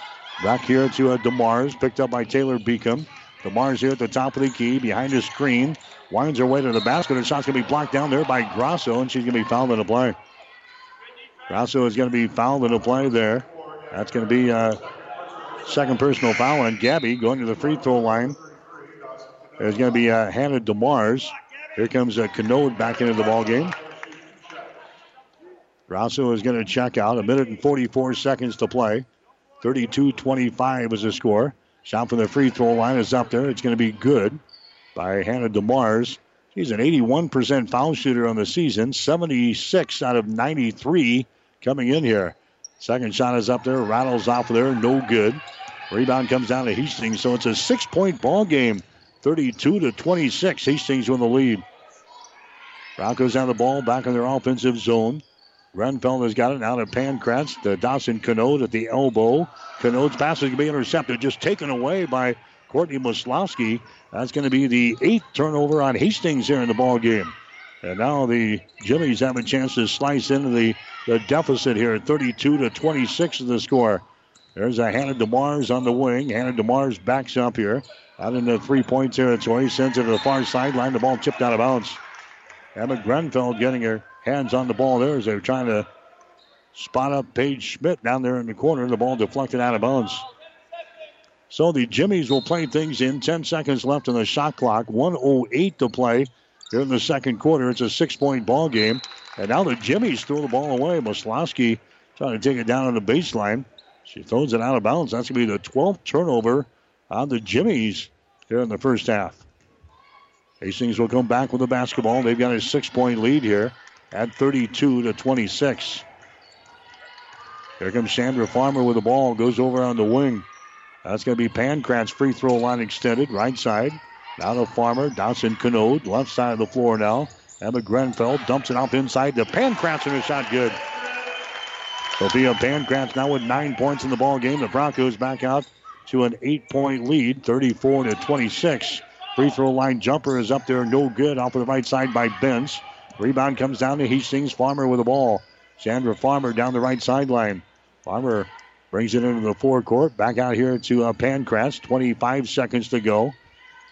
Back here to uh, DeMars, picked up by Taylor Beacom. DeMars here at the top of the key, behind the screen. Winds her way to the basket. Her shot's going to be blocked down there by Grosso, and she's going to be fouled in the play. Grosso is going to be fouled in the play there. That's going to be a uh, second personal foul on Gabby going to the free throw line. There's going to be uh, Hannah DeMars. Here comes uh, Canode back into the ball game. Grosso is going to check out. A minute and 44 seconds to play. 32 25 is the score. Shot from the free throw line is up there. It's going to be good by Hannah DeMars. She's an 81% foul shooter on the season, 76 out of 93 coming in here. Second shot is up there, rattles off there, no good. Rebound comes down to Hastings, so it's a six-point ball game, 32 to 26. Hastings win the lead. Broncos on the ball, back in their offensive zone. Grenfeld has got it now to Pankratz, to Dawson Canode at the elbow. Canode's pass is going to be intercepted, just taken away by Courtney Moslowski. That's going to be the eighth turnover on Hastings here in the ball game. And now the Jimmies have a chance to slice into the, the deficit here. 32 to 26 is the score. There's a Hannah DeMars on the wing. Hannah DeMars backs up here. Out in the three-point territory. Sends it to the far sideline. The ball chipped out of bounds. Emma Grenfeld getting her hands on the ball there as they're trying to spot up Paige Schmidt down there in the corner. The ball deflected out of bounds. So the Jimmies will play things in. 10 seconds left on the shot clock. 108 to play here in the second quarter. It's a six-point ball game. And now the Jimmies throw the ball away. Moslowski trying to take it down on the baseline. She throws it out of bounds. That's going to be the 12th turnover on the Jimmies here in the first half. Hastings will come back with the basketball. They've got a six-point lead here at 32 to 26. Here comes Chandra Farmer with the ball. Goes over on the wing. That's going to be Pankratz free throw line extended, right side. Now to Farmer, Dawson Canode, left side of the floor now. Emma Grenfeld dumps it off inside to Pankratz and a shot good. Sophia Pankratz now with nine points in the ball game. The Broncos back out to an eight-point lead, 34 to 26. Free throw line jumper is up there, no good. Off of the right side by Bentz. Rebound comes down to Hastings. Farmer with the ball. Chandra Farmer down the right sideline. Farmer brings it into the forecourt. Back out here to uh, Pankratz. 25 seconds to go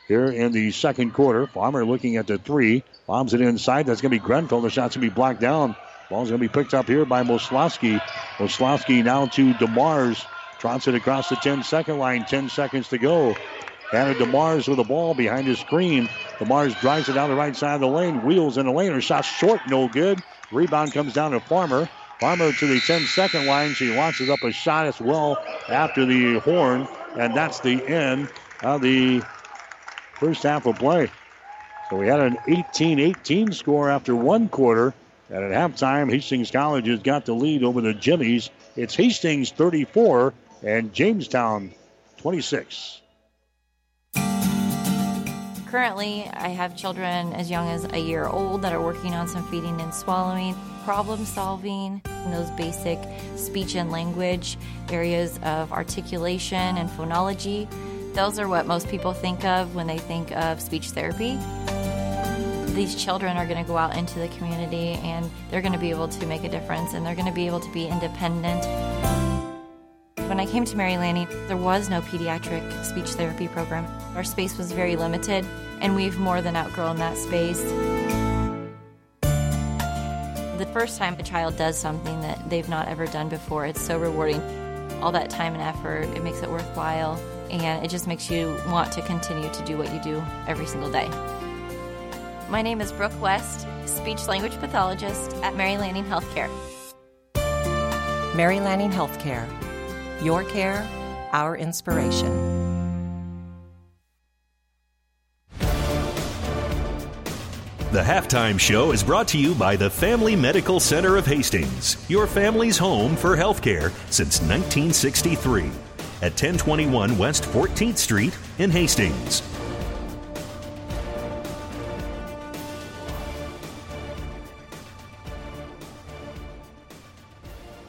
here in the second quarter. Farmer looking at the three. Bombs it inside. That's going to be Grenfeld. The shot's going to be blocked down. Ball's going to be picked up here by Moslowski. Moslowski now to DeMars. Trots it across the 10 second line. 10 seconds to go. Hannah DeMars with the ball behind his screen. DeMars drives it down the right side of the lane. Wheels in the lane. Her shot short, no good. Rebound comes down to Farmer. Farmer to the 10 second line. She launches up a shot as well after the horn. And that's the end of the first half of play. So we had an 18 18 score after one quarter. And at halftime, Hastings College has got the lead over the Jimmies. It's Hastings 34 and Jamestown 26. Currently, I have children as young as a year old that are working on some feeding and swallowing, problem solving, those basic speech and language areas of articulation and phonology. Those are what most people think of when they think of speech therapy. These children are going to go out into the community and they're going to be able to make a difference and they're going to be able to be independent. When I came to Mary Lanning, there was no pediatric speech therapy program. Our space was very limited, and we've more than outgrown that space. The first time a child does something that they've not ever done before, it's so rewarding. All that time and effort, it makes it worthwhile, and it just makes you want to continue to do what you do every single day. My name is Brooke West, speech language pathologist at Mary Lanning Healthcare. Mary Lanning Healthcare. Your care, our inspiration. The halftime show is brought to you by the Family Medical Center of Hastings, your family's home for healthcare since 1963 at 1021 West 14th Street in Hastings.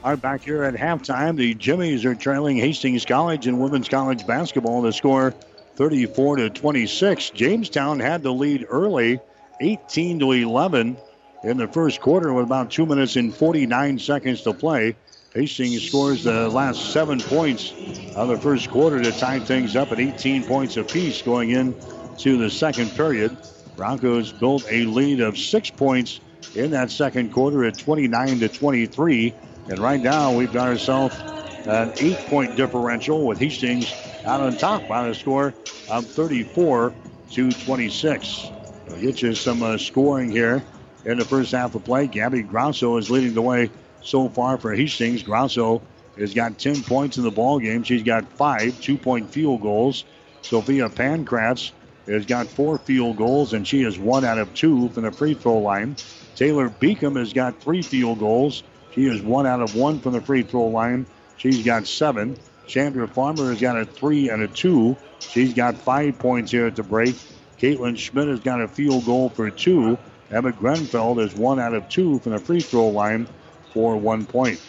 All right, back here at halftime, the Jimmies are trailing Hastings College in women's college basketball. The score 34 to 26. Jamestown had the lead early, 18 to 11 in the first quarter with about two minutes and 49 seconds to play. Hastings scores the last seven points of the first quarter to tie things up at 18 points apiece going into the second period. Broncos built a lead of six points in that second quarter at 29 to 23. And right now, we've got ourselves an eight point differential with Hastings out on top by a score of 34 to 26. We'll get you some uh, scoring here in the first half of play. Gabby Grosso is leading the way so far for Hastings. Grosso has got 10 points in the ball game. She's got five two point field goals. Sophia Pankratz has got four field goals, and she is one out of two from the free throw line. Taylor Beacom has got three field goals. She is one out of one from the free throw line. She's got seven. Chandra Farmer has got a three and a two. She's got five points here at the break. Caitlin Schmidt has got a field goal for two. Emma Grenfeld is one out of two from the free throw line for one point.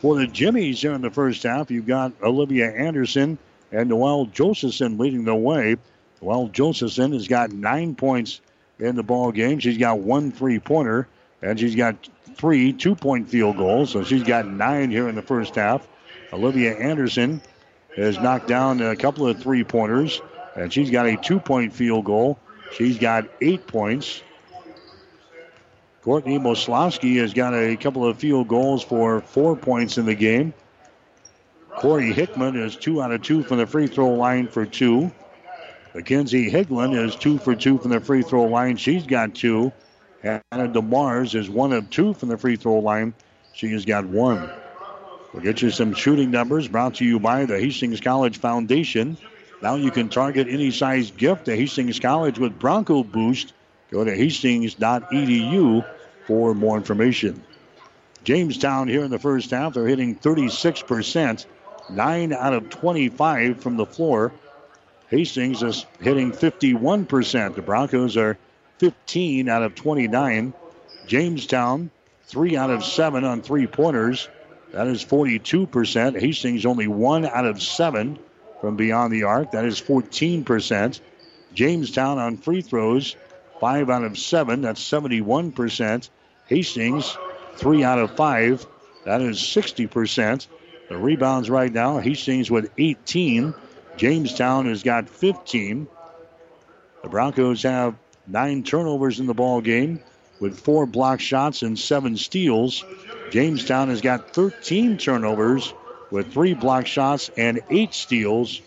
For the Jimmies here in the first half, you've got Olivia Anderson and Noelle Josephson leading the way. Noelle Josephson has got nine points in the ball game. She's got one three pointer, and she's got three two point field goals. So she's got nine here in the first half. Olivia Anderson has knocked down a couple of three pointers, and she's got a two point field goal. She's got eight points. Courtney Moslowski has got a couple of field goals for four points in the game. Corey Hickman is two out of two from the free throw line for two. Mackenzie Higlin is two for two from the free throw line. She's got two. Anna DeMars is one of two from the free throw line. She has got one. We'll get you some shooting numbers brought to you by the Hastings College Foundation. Now you can target any size gift to Hastings College with Bronco Boost. Go to hastings.edu for more information. Jamestown here in the first half, they're hitting 36%, 9 out of 25 from the floor. Hastings is hitting 51%. The Broncos are 15 out of 29. Jamestown, 3 out of 7 on three pointers. That is 42%. Hastings only one out of seven from beyond the arc. That is 14%. Jamestown on free throws, five out of seven. That's 71%. Hastings, three out of five. That is 60%. The rebounds right now, Hastings with 18. Jamestown has got 15. The Broncos have nine turnovers in the ball game with four block shots and seven steals. Jamestown has got 13 turnovers with three block shots and eight steals.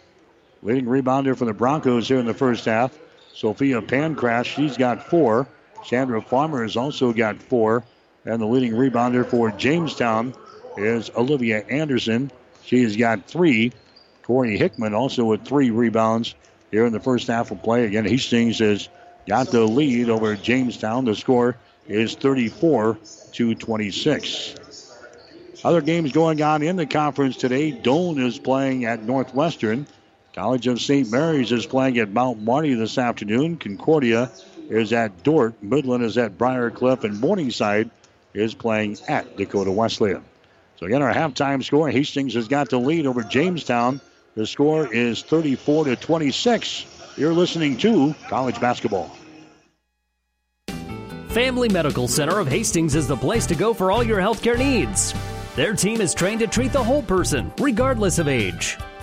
Leading rebounder for the Broncos here in the first half, Sophia Pankratz, she's got four. Chandra Farmer has also got four. And the leading rebounder for Jamestown is Olivia Anderson. She has got three. Corey Hickman also with three rebounds here in the first half of play. Again, Hastings has got the lead over Jamestown. The score is 34 to 26. Other games going on in the conference today. Doane is playing at Northwestern. College of St. Mary's is playing at Mount Marty this afternoon. Concordia is at Dordt. Midland is at Briar Cliff. And Morningside is playing at Dakota Wesleyan. So again, our halftime score, Hastings has got the lead over Jamestown. The score is 34 to 26. You're listening to college basketball. Family Medical Center of Hastings is the place to go for all your healthcare needs. Their team is trained to treat the whole person, regardless of age.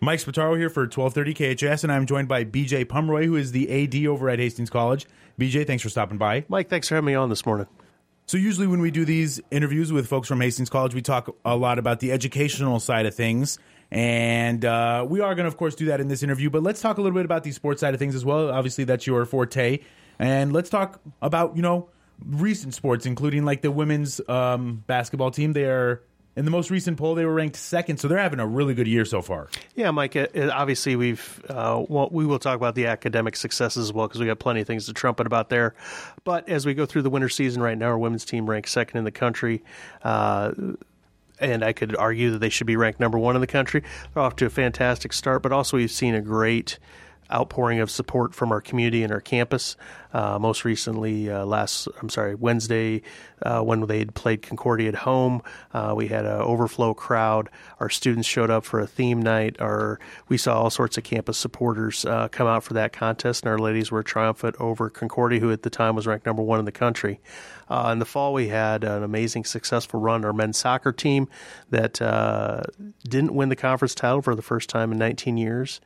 Mike Spataro here for 1230 KHAS, and I'm joined by BJ Pumroy, who is the AD over at Hastings College. BJ, thanks for stopping by. Mike, thanks for having me on this morning. So, usually when we do these interviews with folks from Hastings College, we talk a lot about the educational side of things. And uh, we are going to, of course, do that in this interview. But let's talk a little bit about the sports side of things as well. Obviously, that's your forte. And let's talk about, you know, recent sports, including like the women's um, basketball team. They are in the most recent poll, they were ranked second, so they're having a really good year so far. Yeah, Mike. It, it, obviously, we've uh, well, we will talk about the academic successes as well because we got plenty of things to trumpet about there. But as we go through the winter season right now, our women's team ranks second in the country. Uh, and I could argue that they should be ranked number one in the country. They're off to a fantastic start, but also we've seen a great outpouring of support from our community and our campus. Uh, most recently, uh, last I'm sorry, Wednesday, uh, when they had played Concordia at home, uh, we had an overflow crowd. Our students showed up for a theme night. Our we saw all sorts of campus supporters uh, come out for that contest, and our ladies were triumphant over Concordia, who at the time was ranked number one in the country. Uh, in the fall, we had an amazing, successful run. Our men's soccer team that didn't win the conference title for the first time in 19 years.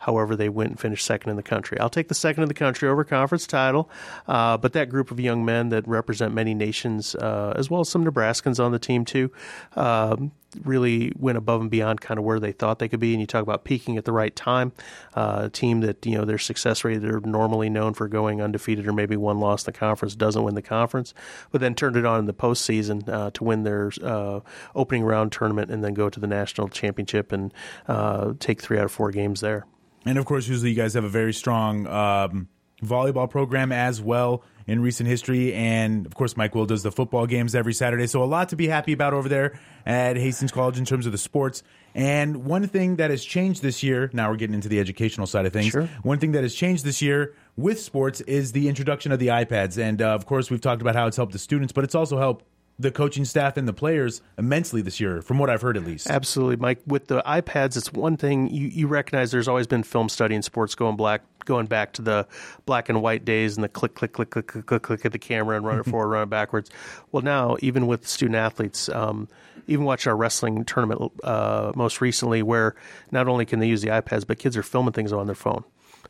However, they went and finished second in the country. I'll take the second in the country over conference title, uh, but that group of young men that represent many nations, uh, as well as some Nebraskans on the team too, um, really went above and beyond kind of where they thought they could be. And you talk about peaking at the right time. Uh, a team that you know their success rate they're normally known for going undefeated or maybe one loss in the conference doesn't win the conference, but then turned it on in the postseason uh, to win their uh, opening round tournament and then go to the national championship and uh, take three out of four games there. And of course, usually you guys have a very strong um, volleyball program as well in recent history. And of course, Mike Will does the football games every Saturday. So a lot to be happy about over there at Hastings College in terms of the sports. And one thing that has changed this year, now we're getting into the educational side of things. Sure. One thing that has changed this year with sports is the introduction of the iPads. And uh, of course, we've talked about how it's helped the students, but it's also helped the coaching staff and the players immensely this year, from what I've heard at least. Absolutely, Mike. With the iPads, it's one thing you, you recognize. There's always been film study in sports going black, going back to the black and white days and the click, click, click, click, click, click, click at the camera and run it forward, run it backwards. Well, now even with student athletes. Um, even watching our wrestling tournament uh, most recently, where not only can they use the iPads, but kids are filming things on their phone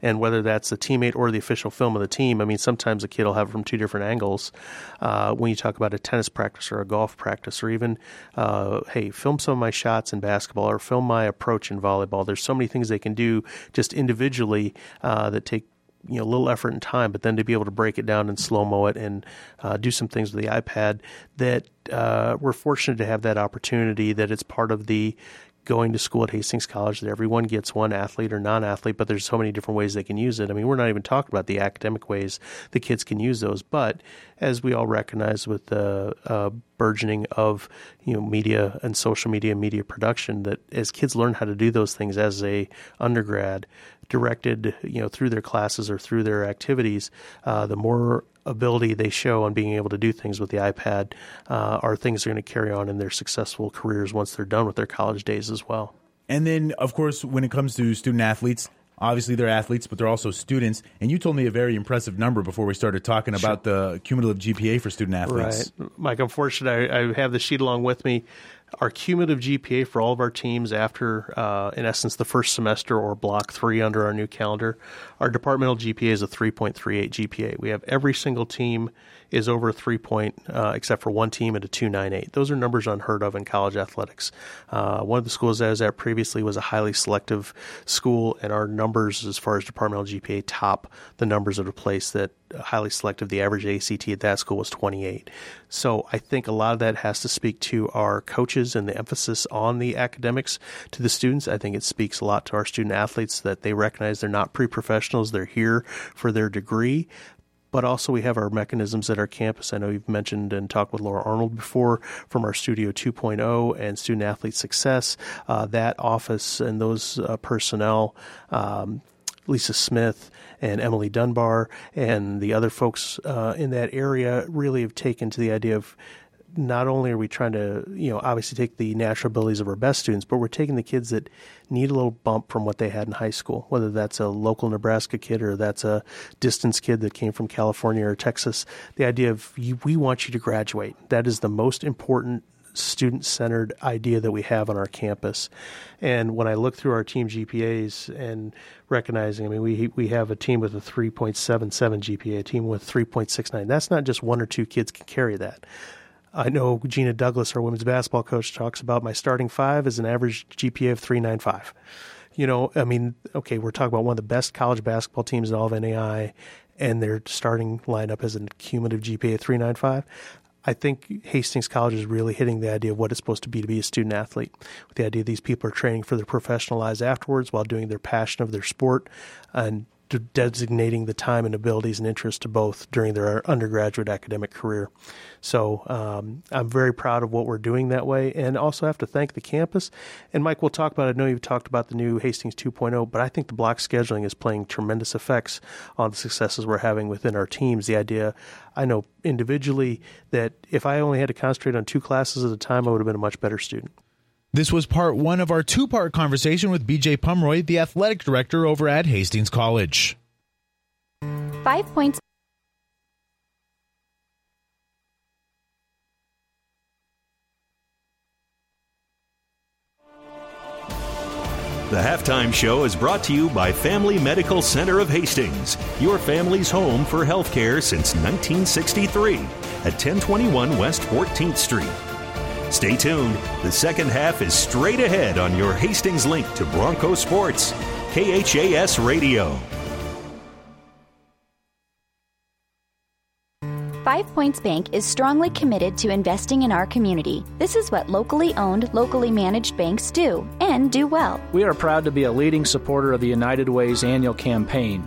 and whether that's the teammate or the official film of the team. I mean, sometimes a kid will have it from two different angles. Uh, when you talk about a tennis practice or a golf practice, or even, uh, hey, film some of my shots in basketball or film my approach in volleyball. There's so many things they can do just individually uh, that take you know a little effort and time, but then to be able to break it down and slow mo it and uh, do some things with the iPad that uh, we're fortunate to have that opportunity. That it's part of the going to school at Hastings College that everyone gets one athlete or non athlete, but there's so many different ways they can use it. I mean, we're not even talking about the academic ways the kids can use those, but as we all recognize with the uh, burgeoning of you know media and social media and media production, that as kids learn how to do those things as a undergrad, directed you know through their classes or through their activities, uh, the more ability they show on being able to do things with the iPad uh, are things they're going to carry on in their successful careers once they're done with their college days as well. And then, of course, when it comes to student athletes, obviously they're athletes, but they're also students. And you told me a very impressive number before we started talking about sure. the cumulative GPA for student athletes. Right, Mike. Unfortunately, I, I have the sheet along with me our cumulative GPA for all of our teams after, uh, in essence, the first semester or block three under our new calendar, our departmental GPA is a 3.38 GPA. We have every single team is over a three point, uh, except for one team at a 298. Those are numbers unheard of in college athletics. Uh, one of the schools that I was at previously was a highly selective school, and our numbers as far as departmental GPA top the numbers of a place that highly selective. The average ACT at that school was 28. So I think a lot of that has to speak to our coaches and the emphasis on the academics to the students. I think it speaks a lot to our student athletes that they recognize they're not pre professionals, they're here for their degree but also we have our mechanisms at our campus. I know you've mentioned and talked with Laura Arnold before from our Studio 2.0 and Student Athlete Success. Uh, that office and those uh, personnel, um, Lisa Smith and Emily Dunbar and the other folks uh, in that area really have taken to the idea of not only are we trying to, you know, obviously take the natural abilities of our best students, but we're taking the kids that need a little bump from what they had in high school, whether that's a local Nebraska kid or that's a distance kid that came from California or Texas. The idea of you, we want you to graduate. That is the most important student centered idea that we have on our campus. And when I look through our team GPAs and recognizing, I mean, we we have a team with a 3.77 GPA, a team with 3.69. That's not just one or two kids can carry that. I know Gina Douglas, our women's basketball coach, talks about my starting five is an average GPA of 395. You know, I mean, okay, we're talking about one of the best college basketball teams in all of NAIA, and their starting lineup has a cumulative GPA of 395. I think Hastings College is really hitting the idea of what it's supposed to be to be a student athlete. With the idea these people are training for their professional lives afterwards while doing their passion of their sport and designating the time and abilities and interests to both during their undergraduate academic career. So um, I'm very proud of what we're doing that way, and also have to thank the campus. And Mike, we'll talk about. I know you've talked about the new Hastings 2.0, but I think the block scheduling is playing tremendous effects on the successes we're having within our teams. The idea, I know individually that if I only had to concentrate on two classes at a time, I would have been a much better student. This was part one of our two part conversation with BJ Pumroy, the athletic director over at Hastings College. Five points. The halftime show is brought to you by Family Medical Center of Hastings, your family's home for healthcare since 1963 at 1021 West 14th Street. Stay tuned. The second half is straight ahead on your Hastings link to Bronco Sports, KHAS Radio. Five Points Bank is strongly committed to investing in our community. This is what locally owned, locally managed banks do, and do well. We are proud to be a leading supporter of the United Way's annual campaign.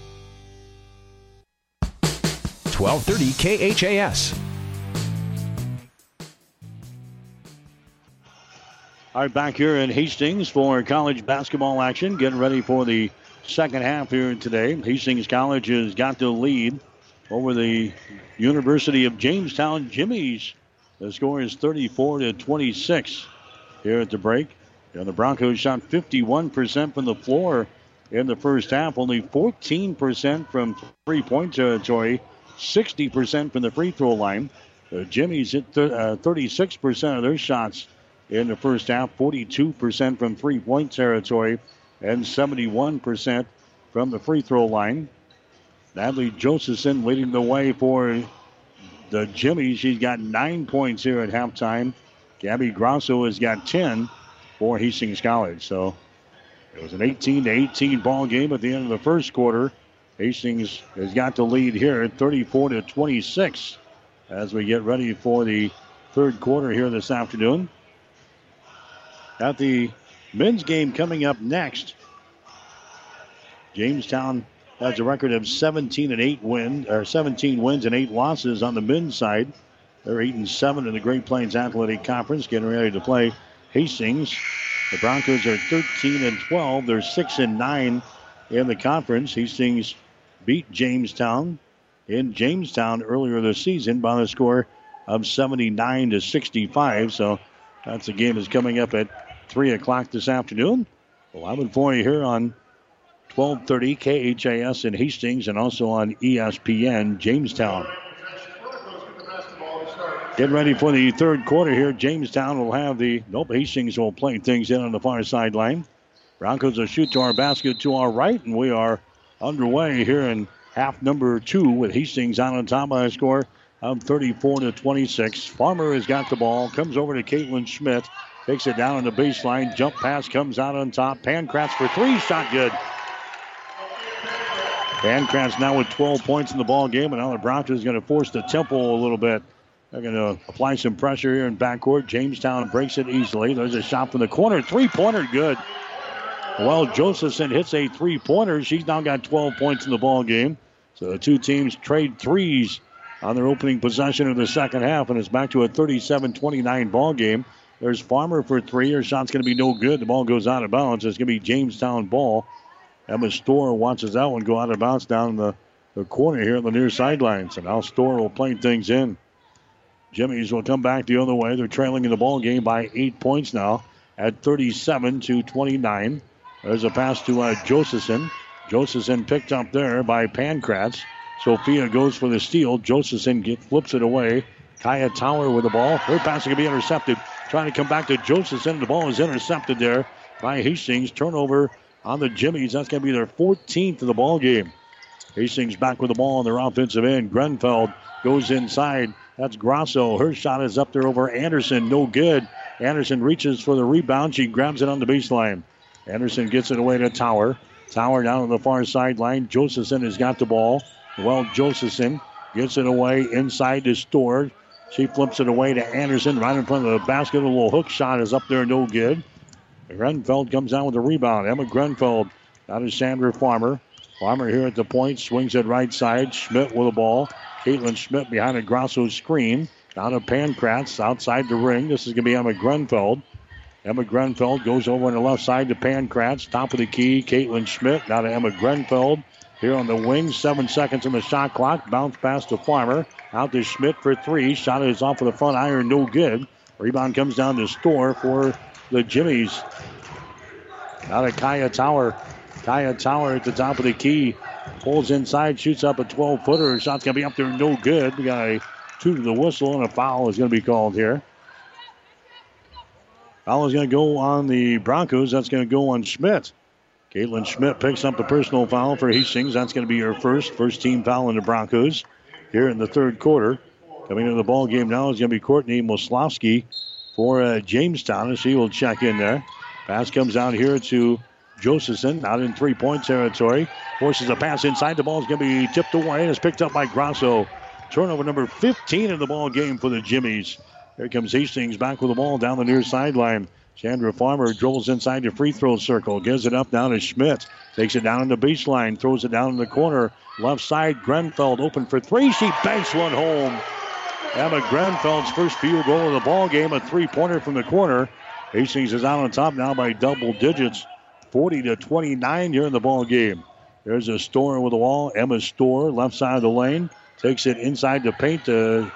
1230 KHAS. All right, back here in Hastings for college basketball action. Getting ready for the second half here today. Hastings College has got the lead over the University of Jamestown Jimmies. The score is 34 to 26 here at the break. And the Broncos shot 51% from the floor in the first half, only 14% from three point territory, 60% from the free throw line. The Jimmies hit th- uh, 36% of their shots in the first half, 42% from three point territory, and 71% from the free throw line. Natalie Josephson leading the way for the Jimmy. She's got nine points here at halftime. Gabby Grosso has got 10 for Hastings College. So it was an 18 to 18 ball game at the end of the first quarter. Hastings has got the lead here at 34 to 26 as we get ready for the third quarter here this afternoon. At the men's game coming up next, Jamestown has a record of 17 and 8 wins, or 17 wins and 8 losses on the men's side. They're 8 and 7 in the Great Plains Athletic Conference, getting ready to play Hastings. The Broncos are 13 and 12. They're 6 and 9 in the conference. Hastings beat Jamestown in Jamestown earlier this season by the score of 79 to 65. So that's a game that's coming up at 3 o'clock this afternoon. Well, I'm for you here on 1230 KHAS in Hastings and also on ESPN Jamestown. Get ready for the third quarter here. Jamestown will have the. Nope, Hastings will play things in on the far sideline. Broncos will shoot to our basket to our right, and we are underway here in half number two with Hastings out on top by a score of 34 to 26. Farmer has got the ball, comes over to Caitlin Schmidt, takes it down on the baseline. Jump pass comes out on top. Pankratz for three, shot good. Pankratz now with 12 points in the ball game, and now the Broncos going to force the tempo a little bit. They're going to apply some pressure here in backcourt. Jamestown breaks it easily. There's a shot from the corner. Three pointer, good. Well, Josephson hits a three pointer. She's now got 12 points in the ball game. So the two teams trade threes on their opening possession of the second half, and it's back to a 37 29 ball game. There's Farmer for three. Her shot's going to be no good. The ball goes out of bounds. It's going to be Jamestown ball. Emma Storr watches that one go out of bounds down the, the corner here on the near sidelines. And now Storr will play things in. Jimmy's will come back the other way. They're trailing in the ball game by eight points now at 37 to 29. There's a pass to uh, Josephson. Josephson picked up there by Pankratz. Sophia goes for the steal. Josephson flips it away. Kaya Tower with the ball. Her pass can be intercepted. Trying to come back to Josephson. The ball is intercepted there by Hastings. Turnover on the Jimmies. That's going to be their 14th of the ball game. Hastings back with the ball on their offensive end. Grenfeld goes inside. That's Grosso. Her shot is up there over Anderson. No good. Anderson reaches for the rebound. She grabs it on the baseline. Anderson gets it away to Tower. Tower down on the far sideline. Josephson has got the ball. Well, Josephson gets it away inside the Storr. She flips it away to Anderson right in front of the basket. A little hook shot is up there, no good. Grenfeld comes down with the rebound. Emma Grenfeld out of Chandra Farmer. Farmer here at the point, swings it right side. Schmidt with the ball. Caitlin Schmidt behind a Grosso screen. Down to Pankratz outside the ring. This is going to be Emma Grenfeld. Emma Grenfeld goes over on the left side to Pankratz. Top of the key, Caitlin Schmidt. Now to Emma Grenfeld. Here on the wing, seven seconds on the shot clock. Bounce pass to Farmer. Out to Schmidt for three. Shot is off of the front iron, no good. Rebound comes down to Storr for the Jimmies. Now to Kaya Tower. Kaya Tower at the top of the key. Pulls inside, shoots up a 12 footer. Shot's going to be up there, no good. We got a two to the whistle, and a foul is going to be called here. Foul is going to go on the Broncos. That's going to go on Schmidt. Caitlin Schmidt picks up the personal foul for Hastings. That's going to be her first, first team foul in the Broncos here in the third quarter. Coming into the ball game now is going to be Courtney Moslowski for uh, Jamestown, and she will check in there. Pass comes out here to Josephson, out in three-point territory. Forces a pass inside. The ball is going to be tipped away and is picked up by Grosso. Turnover number 15 in the ball game for the Jimmies. Here comes Hastings back with the ball down the near sideline. Chandra Farmer dribbles inside the free throw circle, gives it up down to Schmidt. Takes it down in the baseline, throws it down in the corner. Left side, Grenfeld open for three. She banks one home. Emma Grenfeld's first field goal of the ball game, a three-pointer from the corner. Hastings is out on top now by double digits, 40 to 29 here in the ball game. There's a Storr with the wall. Emma Storr, left side of the lane. Takes it inside the paint to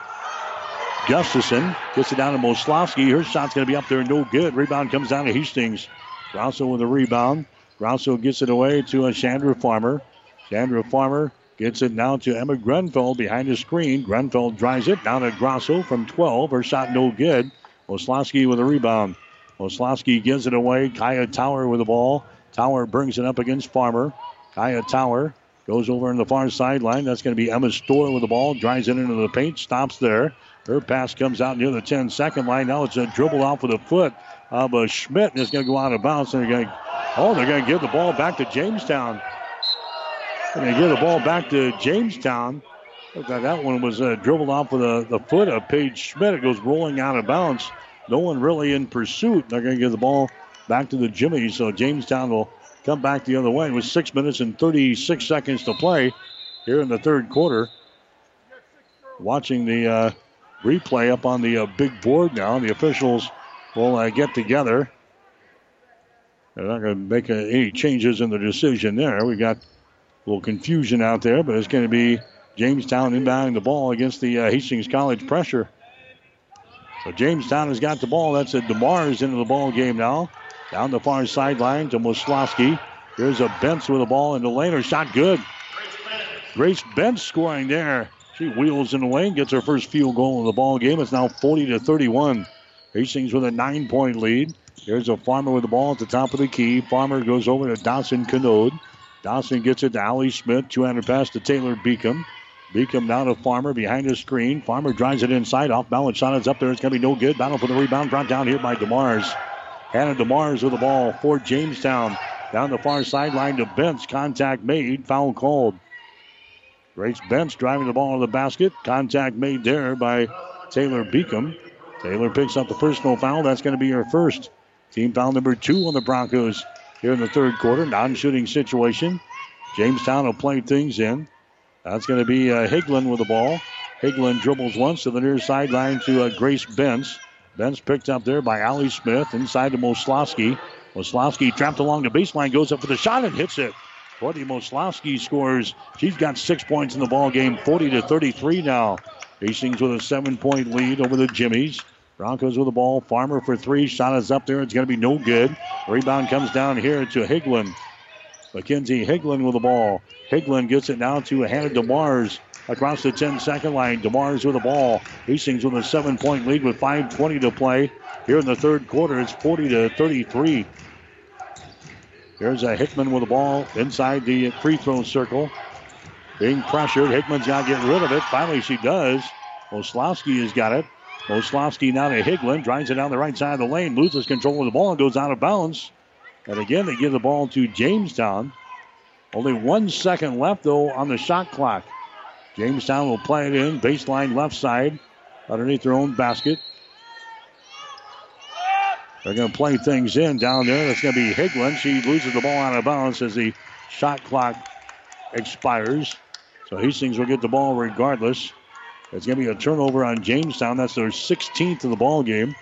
Gustafson. Gets it down to Moslowski. Her shot's going to be up there, no good. Rebound comes down to Hastings. Grosso with a rebound. Grosso gets it away to a Chandra Farmer. Chandra Farmer gets it now to Emma Grenfeld behind the screen. Grenfeld drives it down to Grosso from 12. Her shot no good. Moslowski with a rebound. Moslowski gives it away. Kaya Tower with the ball. Tower brings it up against Farmer. Kaya Tower goes over in the far sideline. That's going to be Emma Storr with the ball. Drives it into the paint. Stops there. Her pass comes out near the 10 second line. Now it's a dribble off with a foot of a Schmidt. And it's going to go out of bounds. And they're going to, oh, they're going to give the ball back to Jamestown. And they give the ball back to Jamestown. Looked like that one was uh, dribbled off with a, the foot of Paige Schmidt. It goes rolling out of bounds. No one really in pursuit. They're going to give the ball back to the Jimmy. So Jamestown will come back the other way with six minutes and 36 seconds to play here in the third quarter. Watching the uh, replay up on the uh, big board now. The officials will uh, get together. They're not going to make any changes in the decision there. We've got a little confusion out there, but it's going to be Jamestown inbounding the ball against the uh, Hastings College pressure. So Jamestown has got the ball. That's a DeMars into the ball game now. Down the far sideline to Moslowski. Here's a Bentz with the ball in the lane. Her shot good. Grace Bentz scoring there. She wheels in the lane, gets her first field goal of the ball game. It's now 40 to 31. Hastings with a nine-point lead. Here's a Farmer with the ball at the top of the key. Farmer goes over to Dawson Canode. Dawson gets it to Allie Smith. Two-handed pass to Taylor Beacom. Beacom now to Farmer behind the screen. Farmer drives it inside. Off balance shot is up there. It's going to be no good. Battle for the rebound. Brought down here by DeMars. Hannah DeMars with the ball for Jamestown. Down the far sideline to Bentz. Contact made. Foul called. Grace Bentz driving the ball to the basket. Contact made there by Taylor Beacom. Taylor picks up the personal foul. That's going to be her first. Team foul number two on the Broncos here in the third quarter. Non shooting situation. Jamestown will play things in. That's going to be uh, Higlin with the ball. Higlin dribbles once to the near sideline to uh, Grace Bentz. Bentz picked up there by Ali Smith inside to Moslowski. Moslowski trapped along the baseline, goes up for the shot and hits it. Courtney Moslowski scores. She's got six points in the ball game, 40 to 33 now. Hastings with a seven-point lead over the Jimmies. Broncos with the ball. Farmer for three. Shot is up there. It's going to be no good. Rebound comes down here to Higlin. Mackenzie Higlin with the ball. Higlin gets it now to Hannah DeMars across the 10 second line. DeMars with the ball. Hastings with a seven point lead with 5.20 to play. Here in the third quarter, it's 40 to 33. Here's a Hickman with the ball inside the free throw circle. Being pressured. Hickman's got to get rid of it. Finally, she does. Moslowski has got it. Moslowski now to Higlin. Drives it down the right side of the lane. Loses control of the ball and goes out of bounds. And again, they give the ball to Jamestown. Only one second left, though, on the shot clock. Jamestown will play it in. Baseline left side underneath their own basket. They're going to play things in down there. That's going to be Higlin. She loses the ball out of bounds as the shot clock expires. So Hastings will get the ball regardless. It's going to be a turnover on Jamestown. That's their 16th of the ball game.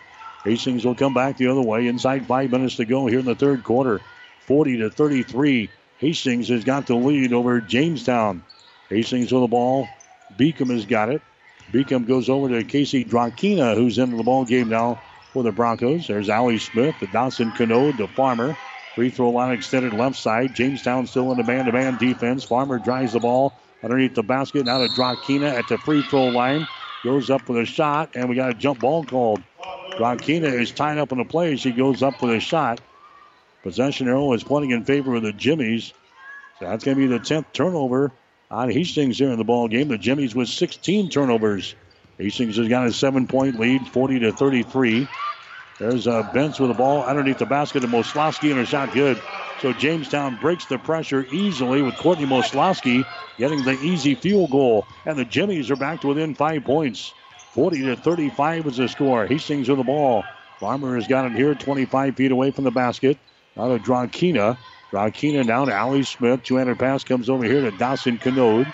Hastings will come back the other way. Inside five minutes to go here in the third quarter. 40 to 33. Hastings has got the lead over Jamestown. Hastings with the ball. Beacom has got it. Beacom goes over to Casey Drakina, who's into the ball game now for the Broncos. There's Allie Smith, the Dawson Canode, the Farmer. Free throw line extended left side. Jamestown still in the man-to-man defense. Farmer drives the ball underneath the basket. Now to Drakina at the free throw line. Goes up with a shot, and we got a jump ball called. Drakina is tied up in the play. She goes up with a shot. Possession arrow is pointing in favor of the Jimmies. So that's going to be the 10th turnover on Hastings here in the ball game. The Jimmies with 16 turnovers. Hastings has got a seven-point lead, 40 to 33. There's a Bentz with the ball underneath the basket to Moslowski, and a shot good. So Jamestown breaks the pressure easily with Courtney Moslowski getting the easy field goal. And the Jimmies are back to within five points. 40 to 35 is the score. Hastings with the ball. Farmer has got it here 25 feet away from the basket. Now to Drakina. Drakina down to Allie Smith. 200 pass comes over here to Dawson Canode.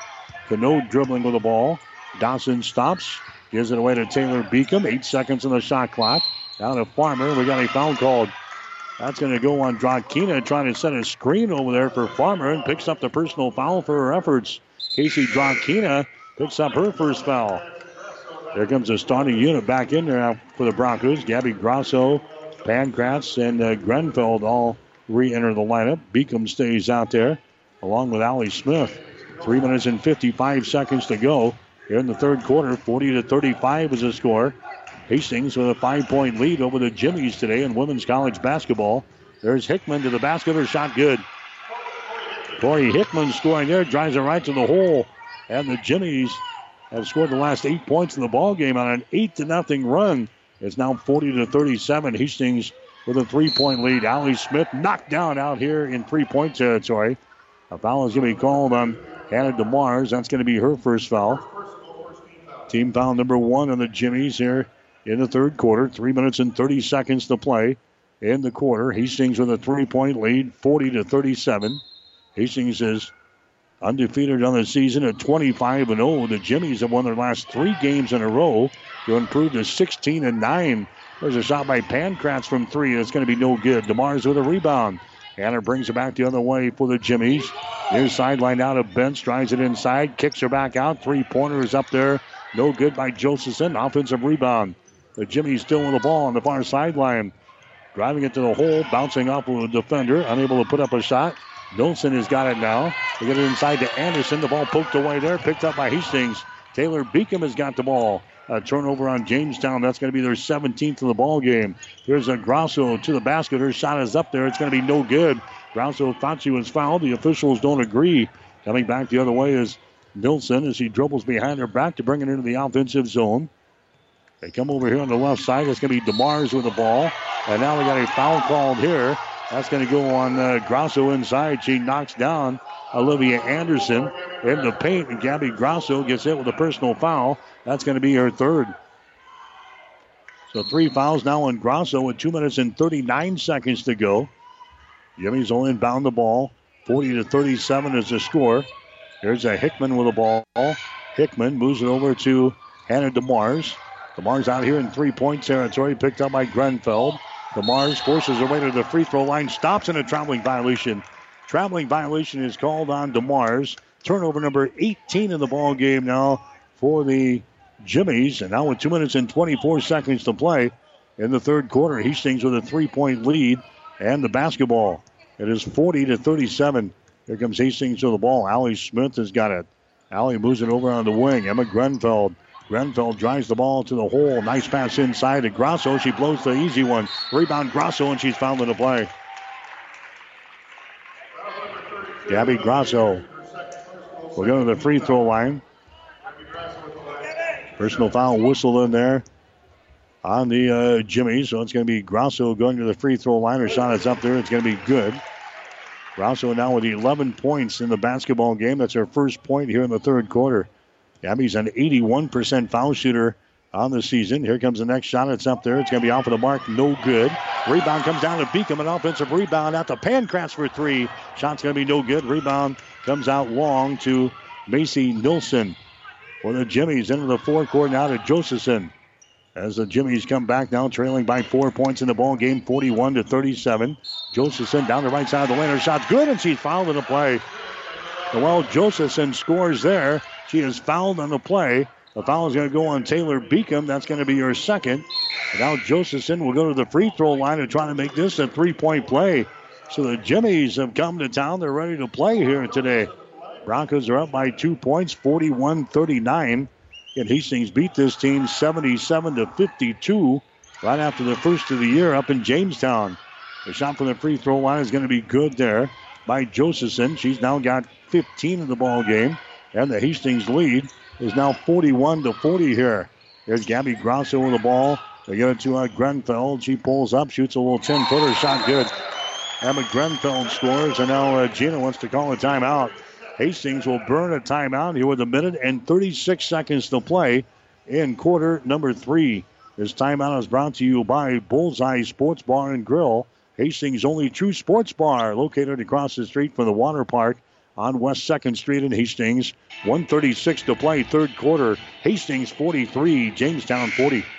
Canode dribbling with the ball. Dawson stops. Gives it away to Taylor Beacom. Eight seconds on the shot clock. Down to Farmer. We got a foul called. That's going to go on Drakina trying to set a screen over there for Farmer and picks up the personal foul for her efforts. Casey Drakina picks up her first foul. There comes the starting unit back in there for the Broncos. Gabby Grosso, Pankratz, and uh, Grenfeld all re-enter the lineup. Beacom stays out there along with Allie Smith. Three minutes and 55 seconds to go here in the third quarter. 40 to 35 is the score. Hastings with a five-point lead over the Jimmies today in women's college basketball. There's Hickman to the basket. Her shot good. Corey Hickman scoring there, drives it right to the hole. And the Jimmies have scored the last eight points in the ball game on an eight to nothing run. It's now 40 to 37. Hastings with a three-point lead. Allie Smith knocked down out here in three-point territory. A foul is going to be called on Hannah DeMars. That's going to be her first foul. Team foul number one on the Jimmies here in the third quarter. Three minutes and 30 seconds to play in the quarter. Hastings with a three-point lead, 40 to 37. Hastings is undefeated on the season at 25 and 0. The Jimmies have won their last three games in a row to improve to 16 and 9. There's a shot by Pankratz from three. It's going to be no good. DeMars with a rebound. Anna brings it back the other way for the Jimmies. Near sideline out of bench, drives it inside, kicks her back out. Three pointers up there. No good by Josephson. Offensive rebound. The Jimmies still with the ball on the far sideline. Driving it to the hole, bouncing off of a defender, unable to put up a shot. Nilsson has got it now. They get it inside to Anderson. The ball poked away there, picked up by Hastings. Taylor Beacom has got the ball. A turnover on Jamestown. That's going to be their 17th of the ball game. Here's a Grosso to the basket. Her shot is up there. It's going to be no good. Grosso thought she was fouled. The officials don't agree. Coming back the other way is Nilsson as he dribbles behind her back to bring it into the offensive zone. They come over here on the left side. It's going to be DeMars with the ball. And now we got a foul called here. That's going to go on uh, Grosso inside. She knocks down Olivia Anderson in the paint, and Gabby Grosso gets hit with a personal foul. That's going to be her third. So three fouls now on Grosso with two minutes and 39 seconds to go. Jimmy's only inbound the ball. 40 to 37 is the score. Here's a Hickman with the ball. Hickman moves it over to Hannah DeMars. DeMars out here in three-point territory, picked up by Grenfeld. DeMars forces her way to the free throw line, stops in a traveling violation. Traveling violation is called on DeMars. Turnover number 18 in the ball game now for the Jimmies. And now with two minutes and 24 seconds to play in the third quarter, Hastings with a three-point lead and the basketball. It is 40 to 37. Here comes Hastings to the ball. Allie Smith has got it. Allie moves it over on the wing. Emma Grenfell. Grenfeld drives the ball to the hole. Nice pass inside to Grosso. She blows the easy one. Rebound Grosso, and she's fouled in the play. Gabby Grosso will go to the free throw line. Personal foul whistle in there on the uh, Jimmy. So it's going to be Grosso going to the free throw line. Her shot is up there. It's going to be good. Grosso now with 11 points in the basketball game. That's her first point here in the third quarter. Gabby's an 81% foul shooter on the season. Here comes the next shot. It's up there. It's going to be off of the mark. No good. Rebound comes down to Beacom. An offensive rebound out to Pankratz for three. Shot's going to be no good. Rebound comes out long to Macy Nilsson. For the Jimmies into the forecourt now to Josephson. As the Jimmies come back now, trailing by four points in the ball game, 41 to 37. Josephson down the right side of the lane. Her shot's good, and she's fouled in the play. Well, Josephson scores there. She is fouled on the play. The foul is going to go on Taylor Beacom. That's going to be her second. And now Josephson will go to the free throw line and try to make this a three point play. So the Jimmies have come to town. They're ready to play here today. Broncos are up by two points, 41 39. And Hastings beat this team 77 to 52 right after the first of the year up in Jamestown. The shot from the free throw line is going to be good there by Josephson. She's now got 15 in the ball game. And the Hastings lead is now 41 to 40 here. There's Gabby Grosso with the ball. They get it to uh, Grenfeld. She pulls up, shoots a little 10 footer shot good. Emma Grenfeld scores, and now uh, Gina wants to call a timeout. Hastings will burn a timeout here with a minute and 36 seconds to play in quarter number three. This timeout is brought to you by Bullseye Sports Bar and Grill, Hastings' only true sports bar, located across the street from the water park on West 2nd Street in Hastings. 136 to play, third quarter. Hastings 43, Jamestown 40.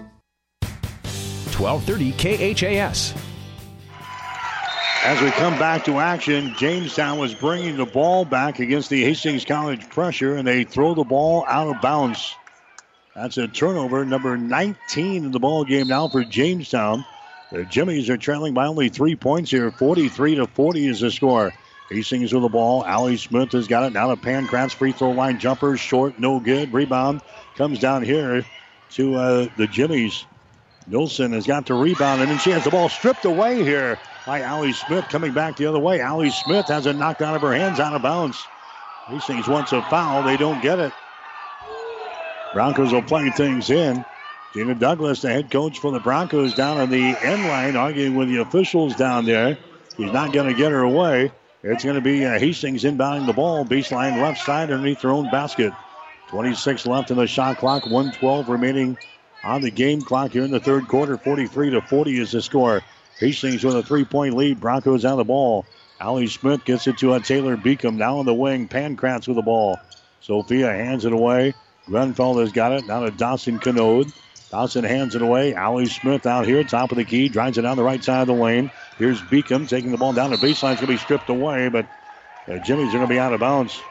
1230 KHAS. As we come back to action, Jamestown was bringing the ball back against the Hastings College pressure, and they throw the ball out of bounds. That's a turnover, number 19 in the ball game now for Jamestown. The Jimmies are trailing by only three points here. 43 to 40 is the score. Hastings with the ball. Allie Smith has got it. Now to Pankratz. Free throw line jumper. Short, no good. Rebound comes down here to uh, the Jimmies. Nilsson has got the rebound, and then she has the ball stripped away here by Allie Smith coming back the other way. Allie Smith has it knocked out of her hands out of bounds. Hastings wants a foul. They don't get it. Broncos will play things in. Gina Douglas, the head coach for the Broncos, down on the end line, arguing with the officials down there. He's not going to get her away. It's going to be uh, Hastings inbounding the ball, baseline left side underneath their own basket. 26 left in the shot clock, 112 remaining on the game clock here in the third quarter. 43 to 40 is the score. Hastings with a three-point lead. Broncos on the ball. Allie Smith gets it to a Taylor Beacom. Now on the wing, Pankratz with the ball. Sophia hands it away. Grenfeld has got it. Now to Dawson Canode. Dawson hands it away. Allie Smith out here, top of the key, drives it down the right side of the lane. Here's Beacom taking the ball down the baseline. It's going to be stripped away, but the Jimmy's going to be out of bounds.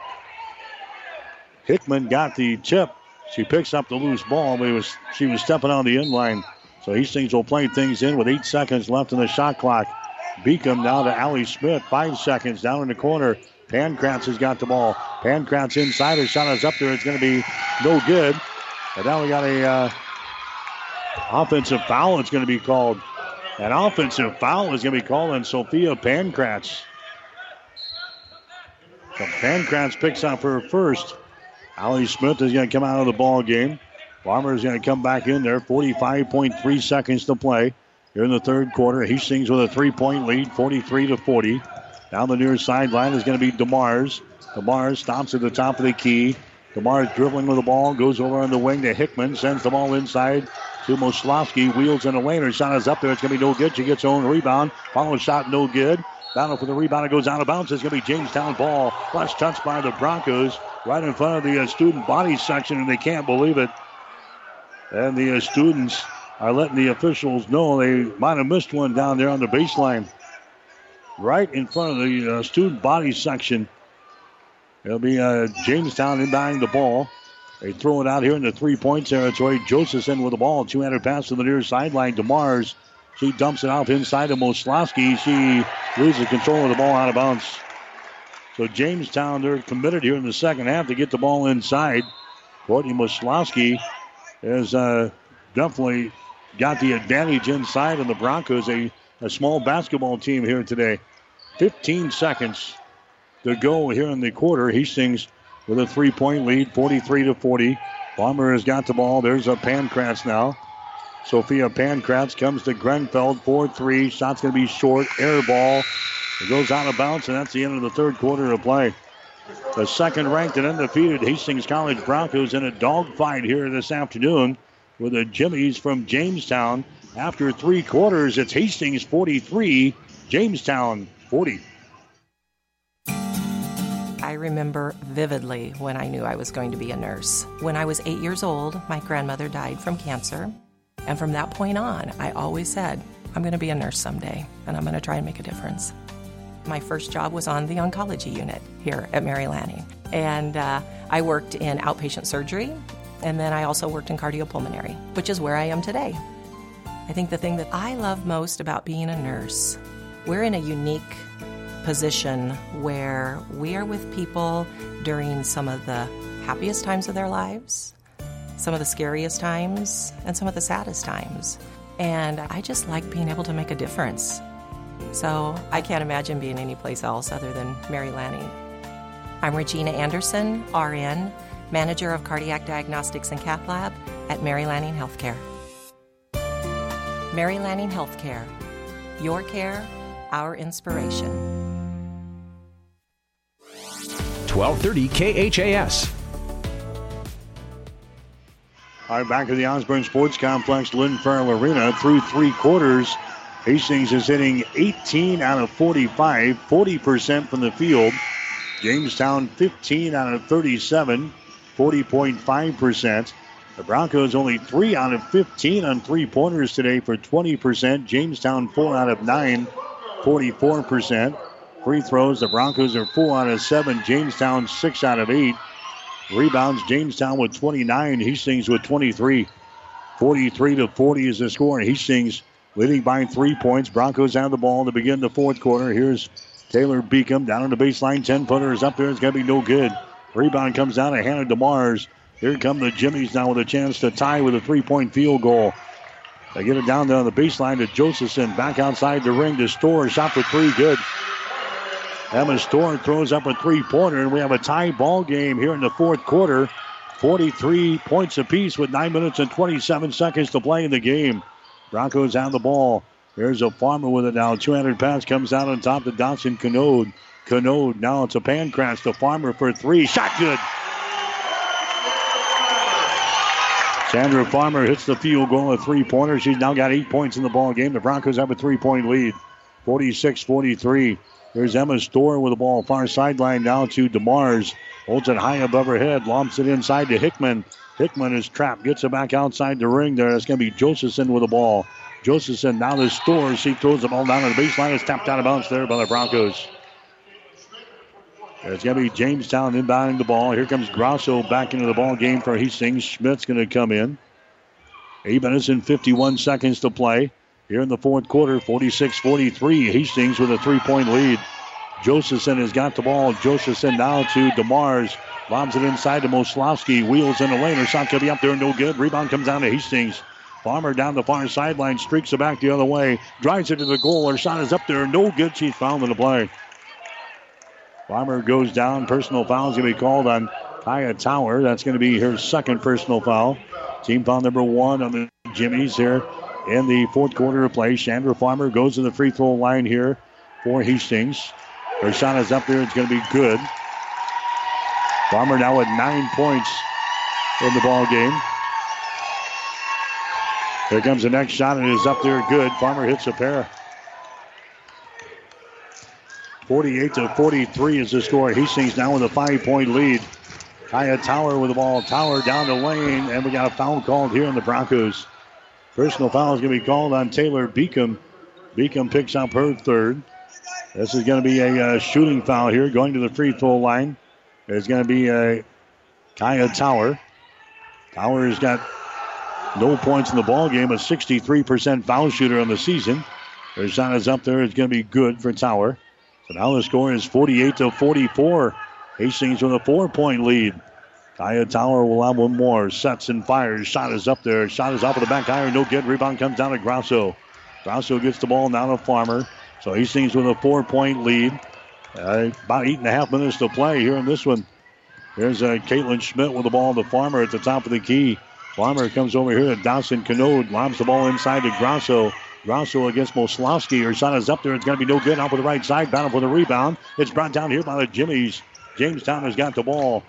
Hickman got the tip. She picks up the loose ball, but was, she was stepping on the end line. So Hastings will play things in with eight seconds left in the shot clock. Beacom now to Allie Smith. Five seconds down in the corner. Pankratz has got the ball. Pankratz inside. Her shot is up there. It's going to be no good. But now we got a uh, offensive foul. It's going to be called. An offensive foul is going to be called on Sophia Pankratz. So picks up her first. Allie Smith is going to come out of the ball game. Farmer is going to come back in there. 45.3 seconds to play here in the third quarter. Hastings with a three-point lead, 43 to 40. Down the near sideline is going to be DeMars. DeMars stops at the top of the key. DeMars dribbling with the ball, goes over on the wing to Hickman, sends the ball inside to Moslowski. Wheels in the lane. Her shot is up there. It's going to be no good. She gets her own rebound. Follow shot, no good. Battle for the rebound. It goes out of bounds. It's going to be Jamestown ball. Last touch by the Broncos right in front of the uh, student body section, and they can't believe it. And the uh, students are letting the officials know they might have missed one down there on the baseline. Right in front of the uh, student body section. It'll be uh, Jamestown inbounding the ball. They throw it out here in the three-point territory. Josephson with the ball. Two-handed pass to the near sideline to Mars. She dumps it off inside to Moslowski. She loses control of the ball out of bounds. So Jamestown, they're committed here in the second half to get the ball inside. Courtney Moslowski has uh, definitely got the advantage inside of the Broncos, a, a small basketball team here today. 15 seconds to go here in the quarter. Hastings with a three-point lead, 43 to 40. Farmer has got the ball. There's a Pankratz now. Sophia Pankratz comes to Grenfeld, 4-3. Shot's going to be short. Air ball. It goes out of bounds, and that's the end of the third quarter of play. The second ranked and undefeated Hastings College Broncos in a dogfight here this afternoon with the Jimmies from Jamestown. After three quarters, it's Hastings 43, Jamestown 40. I remember vividly when I knew I was going to be a nurse. When I was eight years old, my grandmother died from cancer. And from that point on, I always said, I'm going to be a nurse someday, and I'm going to try and make a difference. My first job was on the oncology unit here at Mary Lanning. And uh, I worked in outpatient surgery, and then I also worked in cardiopulmonary, which is where I am today. I think the thing that I love most about being a nurse, we're in a unique position where we are with people during some of the happiest times of their lives, some of the scariest times, and some of the saddest times. And I just like being able to make a difference. So I can't imagine being anyplace else other than Mary Lanning. I'm Regina Anderson, RN, Manager of Cardiac Diagnostics and Cath Lab at Mary Lanning Healthcare. Mary Lanning Healthcare. Your care, our inspiration. 1230 KHAS. Right, back to the Osborne Sports Complex, Lynn Farrell Arena. Through three quarters, Hastings is hitting 18 out of 45, 40% from the field. Jamestown 15 out of 37, 40.5%. The Broncos only 3 out of 15 on three pointers today for 20%. Jamestown 4 out of 9, 44%. Free throws, the Broncos are 4 out of 7. Jamestown 6 out of 8. Rebounds, Jamestown with 29. Hastings with 23. 43 to 40 is the score. And Hastings leading by three points. Broncos have the ball to begin the fourth quarter. Here's Taylor Beacom down on the baseline. 10 footer is up there. It's going to be no good. Rebound comes down to Hannah DeMars. Here come the Jimmies now with a chance to tie with a three point field goal. They get it down there on the baseline to Josephson. Back outside the ring to Storr. Shot for three. Good. Emma Storr throws up a three pointer, and we have a tie ball game here in the fourth quarter. 43 points apiece with 9 minutes and 27 seconds to play in the game. Broncos have the ball. Here's a farmer with it now. 200 pass comes out on top to Dawson Canode. Canode now it's a Pankratz to Farmer for three. Shot good. Chandra Farmer hits the field goal, a three pointer. She's now got eight points in the ball game. The Broncos have a three point lead, 46 43. There's Emma Storr with the ball, far sideline now to DeMars. Holds it high above her head, lobs it inside to Hickman. Hickman is trapped, gets it back outside the ring there. It's going to be Josephson with the ball. Josephson now to Storr. She throws the ball down to the baseline. It's tapped out of bounds there by the Broncos. It's going to be Jamestown inbounding the ball. Here comes Grosso back into the ball game for Hastings. Schmidt's going to come in. Eight minutes and 51 seconds to play. Here in the fourth quarter, 46 43. Hastings with a three point lead. Josephson has got the ball. Josephson now to DeMars. Lobs it inside to Moslowski. Wheels in the lane. Her shot to be up there. No good. Rebound comes down to Hastings. Farmer down the far sideline. Streaks it back the other way. Drives it to the goal. Her shot is up there. No good. She's fouled in the play. Farmer goes down. Personal foul is going to be called on Kaya Tower. That's going to be her second personal foul. Team foul number one on the Jimmies here in the fourth quarter of play. Chandra Farmer goes to the free throw line here for Hastings. Her shot is up there. It's going to be good. Farmer now with nine points in the ball game. Here comes the next shot, and it is up there good. Farmer hits a pair. 48 to 43 is the score. Hastings now with a five point lead. Kaya Tower with the ball. Tower down the lane, and we got a foul called here in the Broncos. Personal foul is going to be called on Taylor Beacom. Beacom picks up her third. This is going to be a uh, shooting foul here going to the free throw line. It's going to be a Kaya Tower. Tower has got no points in the ball game, a 63% foul shooter on the season. Her shot is up there. It's going to be good for Tower. So now the score is 48 to 44. Hastings with a four point lead. Kaya Tower will have one more. Sets and fires. Shot is up there. Shot is off of the back iron. No good. Rebound comes down to Grosso. Grosso gets the ball now to Farmer. So he Hastings with a four point lead. Uh, about eight and a half minutes to play here in this one. Here's uh, Caitlin Schmidt with the ball to Farmer at the top of the key. Farmer comes over here to Dawson Canode. Lobs the ball inside to Grosso. Grosso against Moslowski. Her shot is up there. It's going to be no good. Off with the right side. Battle for the rebound. It's brought down here by the Jimmies. Jamestown has got the ball.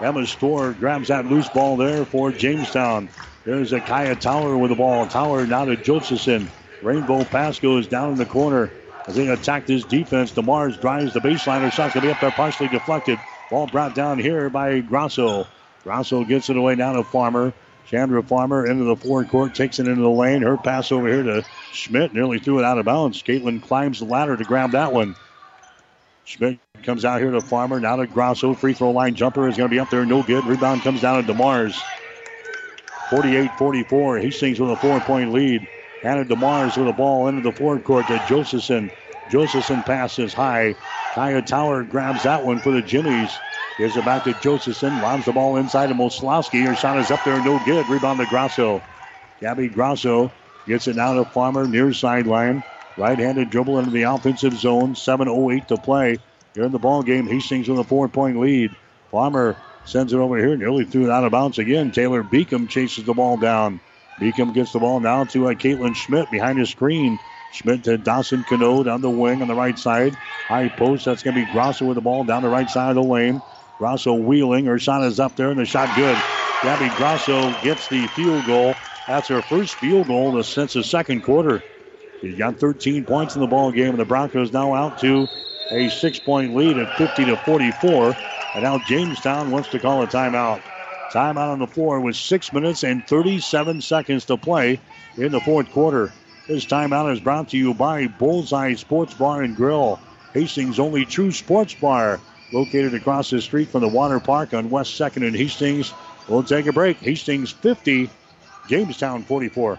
Emma Storr grabs that loose ball there for Jamestown. There's a Kaya Tower with the ball. Tower now to Josephson. Rainbow pass goes down in the corner. As they attack this defense, DeMars drives the baseline. Her shot's going to be up there, partially deflected. Ball brought down here by Grosso. Grosso gets it away down to Farmer. Chandra Farmer into the forward court, takes it into the lane. Her pass over here to Schmidt nearly threw it out of bounds. Caitlin climbs the ladder to grab that one. Schmidt comes out here to Farmer, now to Grosso. Free throw line jumper is going to be up there, no good. Rebound comes down to DeMars. 48 44. Hastings with a four point lead. Hannah DeMars with the ball into the forward court to Josephson. Josephson passes high. Kaya Tower grabs that one for the Jimmies. Gives it back to Josephson. Lobs the ball inside to Moslowski. Her shot is up there, no good. Rebound to Grosso. Gabby Grosso gets it now to Farmer near sideline. Right-handed dribble into the offensive zone. 7.08 to play here in the ball game. Hastings with a four-point lead. Farmer sends it over here. Nearly threw it out of bounds again. Taylor Beacom chases the ball down. Beacom gets the ball now to uh, Caitlin Schmidt behind his screen. Schmidt to Dawson Canode down the wing on the right side. High post. That's going to be Grosso with the ball down the right side of the lane. Grosso wheeling. Her is up there and the shot good. Gabby Grosso gets the field goal. That's her first field goal since the second quarter. She's got 13 points in the ball game, and the Broncos now out to a six-point lead at 50 to 44. And now Jamestown wants to call a timeout. Timeout on the floor with six minutes and 37 seconds to play in the fourth quarter. This timeout is brought to you by Bullseye Sports Bar and Grill, Hastings' only true sports bar, located across the street from the water park on West 2nd and Hastings. We'll take a break. Hastings 50, Jamestown 44.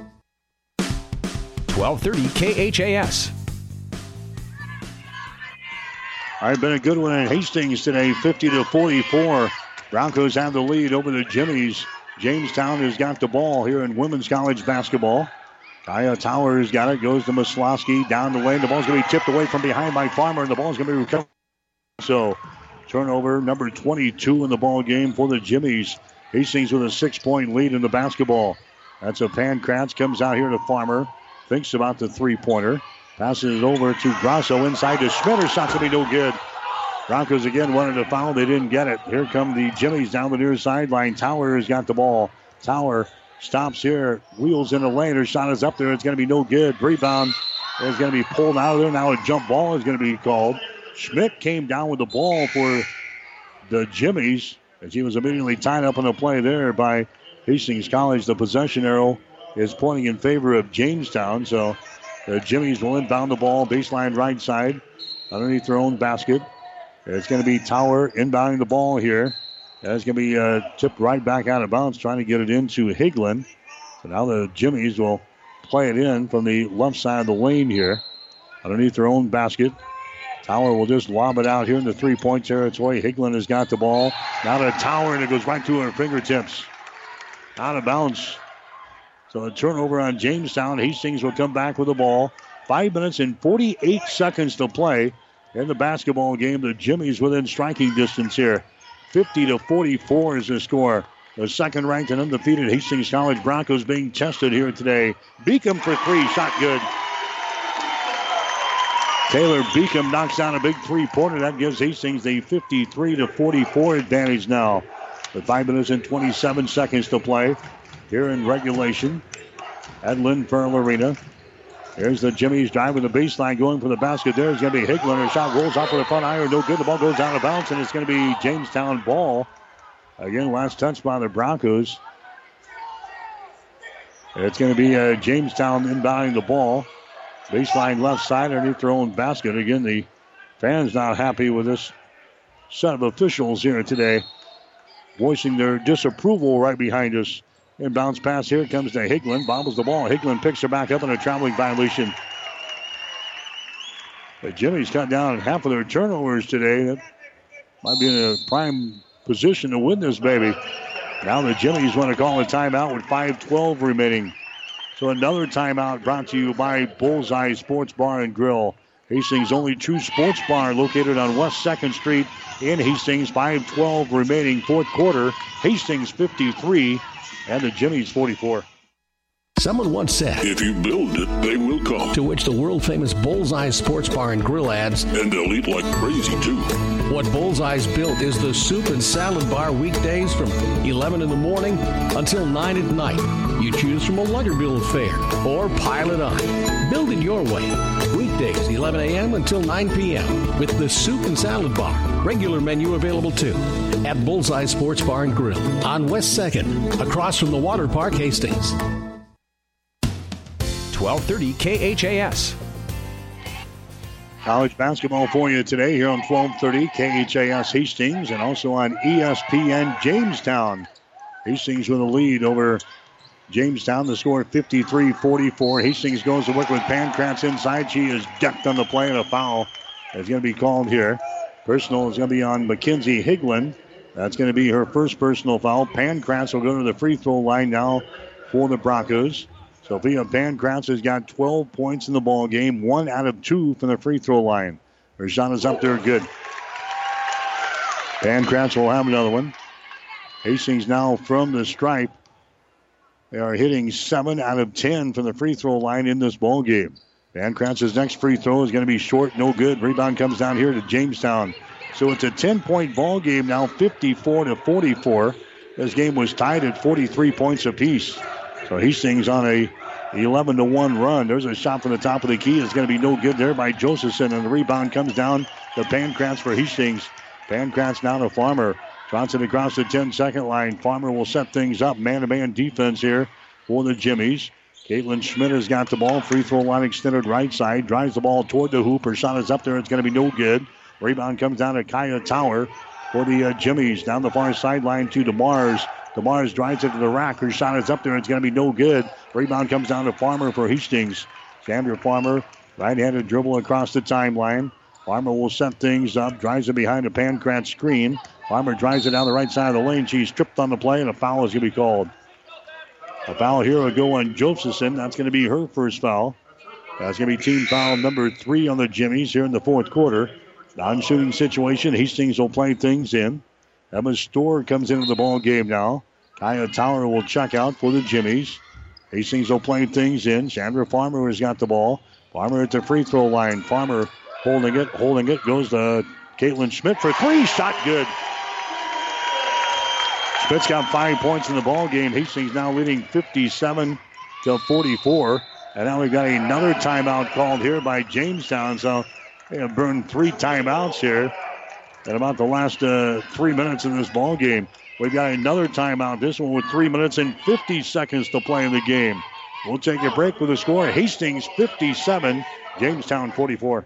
1230 KHAS. All right, been a good one in Hastings today, 50 to 44. Broncos have the lead over the Jimmies. Jamestown has got the ball here in women's college basketball. Kaya Towers got it, goes to Moslowski down the lane. The ball's going to be tipped away from behind by Farmer, and the ball's going to be recovered. So, turnover number 22 in the ball game for the Jimmies. Hastings with a six-point lead in the basketball. That's a Pankratz comes out here to Farmer, thinks about the three-pointer, passes it over to Grosso inside to Schmidt. Her shot's going to be no good. Broncos again wanted a foul. They didn't get it. Here come the Jimmies down the near sideline. Tower has got the ball. Tower stops here, wheels in the lane. Her shot is up there. It's going to be no good. Rebound is going to be pulled out of there. Now a jump ball is going to be called. Schmidt came down with the ball for the Jimmies And he was immediately tied up on the play there by Hastings College. The possession arrow is pointing in favor of Jamestown. So the Jimmies will inbound the ball, baseline right side, underneath their own basket. It's going to be Tower inbounding the ball here. That's going to be uh, tipped right back out of bounds, trying to get it into Higlin. So now the Jimmies will play it in from the left side of the lane here, underneath their own basket. Tower will just lob it out here in the three point territory. Higlin has got the ball. Now to Tower, and it goes right to her fingertips. Out of bounds. So a turnover on Jamestown. Hastings will come back with the ball. Five minutes and 48 seconds to play in the basketball game. The Jimmies within striking distance here. 50 to 44 is the score. The second ranked and undefeated Hastings College Broncos being tested here today. Beacom for three, shot good. Taylor Beacom knocks down a big three pointer. That gives Hastings the 53 to 44 advantage now. With five minutes and 27 seconds to play here in regulation at Lynn Farrell Arena. Here's the Jimmy's drive with the baseline going for the basket. There's going to be Higlin. Her shot rolls off for the front iron. No good. The ball goes out of bounds, and it's going to be Jamestown ball. Again, last touch by the Broncos. It's going to be uh, Jamestown inbounding the ball. Baseline left side underneath their own basket. Again, the fans not happy with this set of officials here today, voicing their disapproval right behind us. Inbounds pass here comes to Higlin. Bobbles the ball. Higlin picks her back up in a traveling violation. The Jimmy's cut down half of their turnovers today. That might be in a prime position to win this baby. Now the Jimmies want to call a timeout with 5-12 remaining. So another timeout brought to you by Bullseye Sports Bar and Grill. Hastings' only true sports bar located on West 2nd Street in Hastings. 5-12 remaining fourth quarter. Hastings 53 and the Jimmy's 44. Someone once said, If you build it, they will come. To which the world famous Bullseye Sports Bar and Grill adds, And they'll eat like crazy, too. What Bullseye's built is the soup and salad bar weekdays from 11 in the morning until 9 at night. You choose from a Lunger Bill fare or pile it on. Build it your way. Weekdays, 11 a.m. until 9 p.m. with the soup and salad bar. Regular menu available too at Bullseye Sports Bar and Grill on West 2nd, across from the Water Park, Hastings. 1230 KHAS. College basketball for you today here on 1230 KHAS Hastings and also on ESPN Jamestown. Hastings with a lead over Jamestown. The score 53 44. Hastings goes to work with Pankratz inside. She is decked on the play, and a foul is going to be called here. Personal is going to be on Mackenzie Higlin. That's going to be her first personal foul. Pankratz will go to the free throw line now for the Broncos. Sophia Pankratz has got 12 points in the ball game, one out of two from the free throw line. Her shot is up there, good. Pankratz will have another one. Hastings now from the stripe. They are hitting seven out of ten from the free throw line in this ball game. Van Pankratz's next free throw is going to be short, no good. Rebound comes down here to Jamestown. So it's a 10-point ball game now, 54 to 44. This game was tied at 43 points apiece. So Hastings on a 11 to 1 run. There's a shot from the top of the key. It's going to be no good there by Josephson, and the rebound comes down to Pankratz for Hastings. Pankratz now to Farmer. Johnson across the 10 second line. Farmer will set things up. Man to man defense here for the Jimmies. Caitlin Schmidt has got the ball. Free throw line extended right side. Drives the ball toward the hoop. Her shot is up there. It's going to be no good. Rebound comes down to Kaya Tower for the uh, Jimmies. Down the far sideline to DeMars. DeMars drives it to the rack. Her shot is up there. It's going to be no good. Rebound comes down to Farmer for Hastings. Chandra Farmer, right handed dribble across the timeline. Farmer will set things up. Drives it behind a Pankratz screen. Farmer drives it down the right side of the lane. She's tripped on the play, and a foul is going to be called. A foul here will go on Josephson. That's going to be her first foul. That's going to be team foul number three on the Jimmies here in the fourth quarter. Non shooting situation. Hastings will play things in. Emma Storr comes into the ball game now. Kaya Tower will check out for the Jimmies. Hastings will play things in. Chandra Farmer has got the ball. Farmer at the free throw line. Farmer holding it, holding it. Goes to Caitlin Schmidt for three. Shot good. Schmidt's got five points in the ball game. Hastings now leading 57 to 44. And now we've got another timeout called here by Jamestown. So they have burned three timeouts here in about the last uh, three minutes in this ball game. We've got another timeout. This one with three minutes and 50 seconds to play in the game. We'll take a break with the score. Hastings 57, Jamestown 44.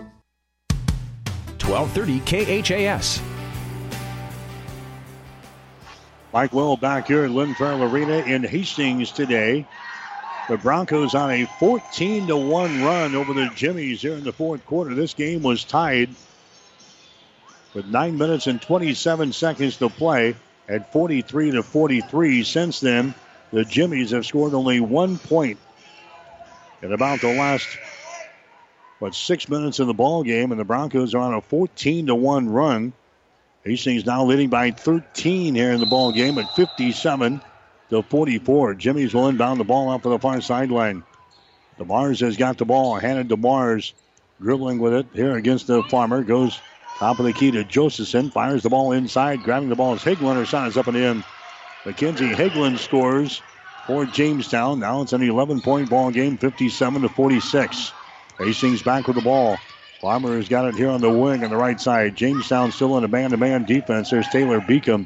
1230 KHAS. Mike Will back here at Lynn Farrell Arena in Hastings today. The Broncos on a 14 to 1 run over the Jimmies here in the fourth quarter. This game was tied with 9 minutes and 27 seconds to play at 43 to 43. Since then, the Jimmies have scored only one point in about the last what six minutes in the ball game, and the Broncos are on a 14 to one run. Hastings now leading by 13 here in the ball game at 57 to 44. Jimmy's will inbound the ball out for the far sideline. DeMars has got the ball, Hannah DeMars, dribbling with it here against the Farmer. Goes top of the key to Josephson, fires the ball inside, grabbing the ball as Higlin. Her is up and in. Mackenzie Higlin scores for Jamestown. Now it's an 11 point ball game, 57 to 46. Hastings back with the ball. Farmer has got it here on the wing on the right side. Jamestown still in a man-to-man defense. There's Taylor Beacom.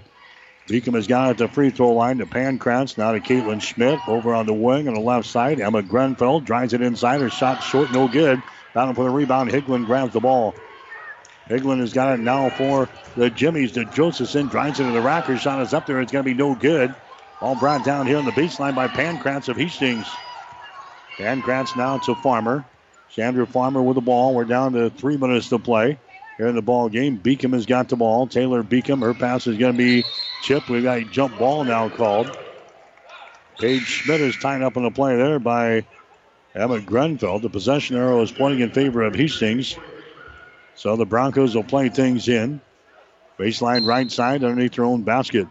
Beacom has got it at the free throw line to Pankratz. Now to Caitlin Schmidt over on the wing on the left side. Emma Grenfeld drives it inside. Her shot short, no good. Down for the rebound. Higlin grabs the ball. Higlin has got it now for the Jimmies to Josephson. Drives it to the rack. Her shot is up there. It's going to be no good. All brought down here on the baseline by Pankratz of Hastings. Pankratz now to Farmer. Chandra Farmer with the ball. We're down to three minutes to play here in the ball game. Beacom has got the ball. Taylor Beacom, her pass is going to be chipped. We've got a jump ball now called. Paige Schmidt is tied up on the play there by Emma Grenfeld. The possession arrow is pointing in favor of Hastings. So the Broncos will play things in. Baseline right side underneath their own basket.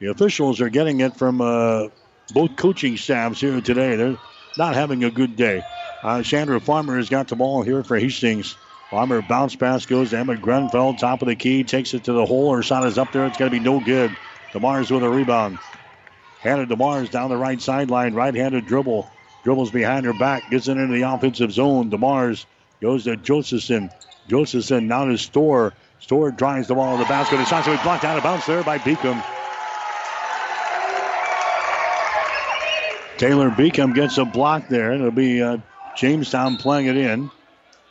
The officials are getting it from uh, both coaching staffs here today. They're not having a good day. Uh, Chandra Farmer has got the ball here for Hastings. Farmer bounce pass goes to Emma Grenfeld, top of the key, takes it to the hole. Her shot is up there. It's going to be no good. DeMars with a rebound. Hannah DeMars down the right sideline. Right handed dribble. Dribbles behind her back. Gets it into the offensive zone. DeMars goes to Josephson. Josephson now to Storr. Storr drives the ball to the basket. The shot's going to be blocked out of bounds there by Beacom. Taylor Beacom gets a block there. It'll be uh, Jamestown playing it in.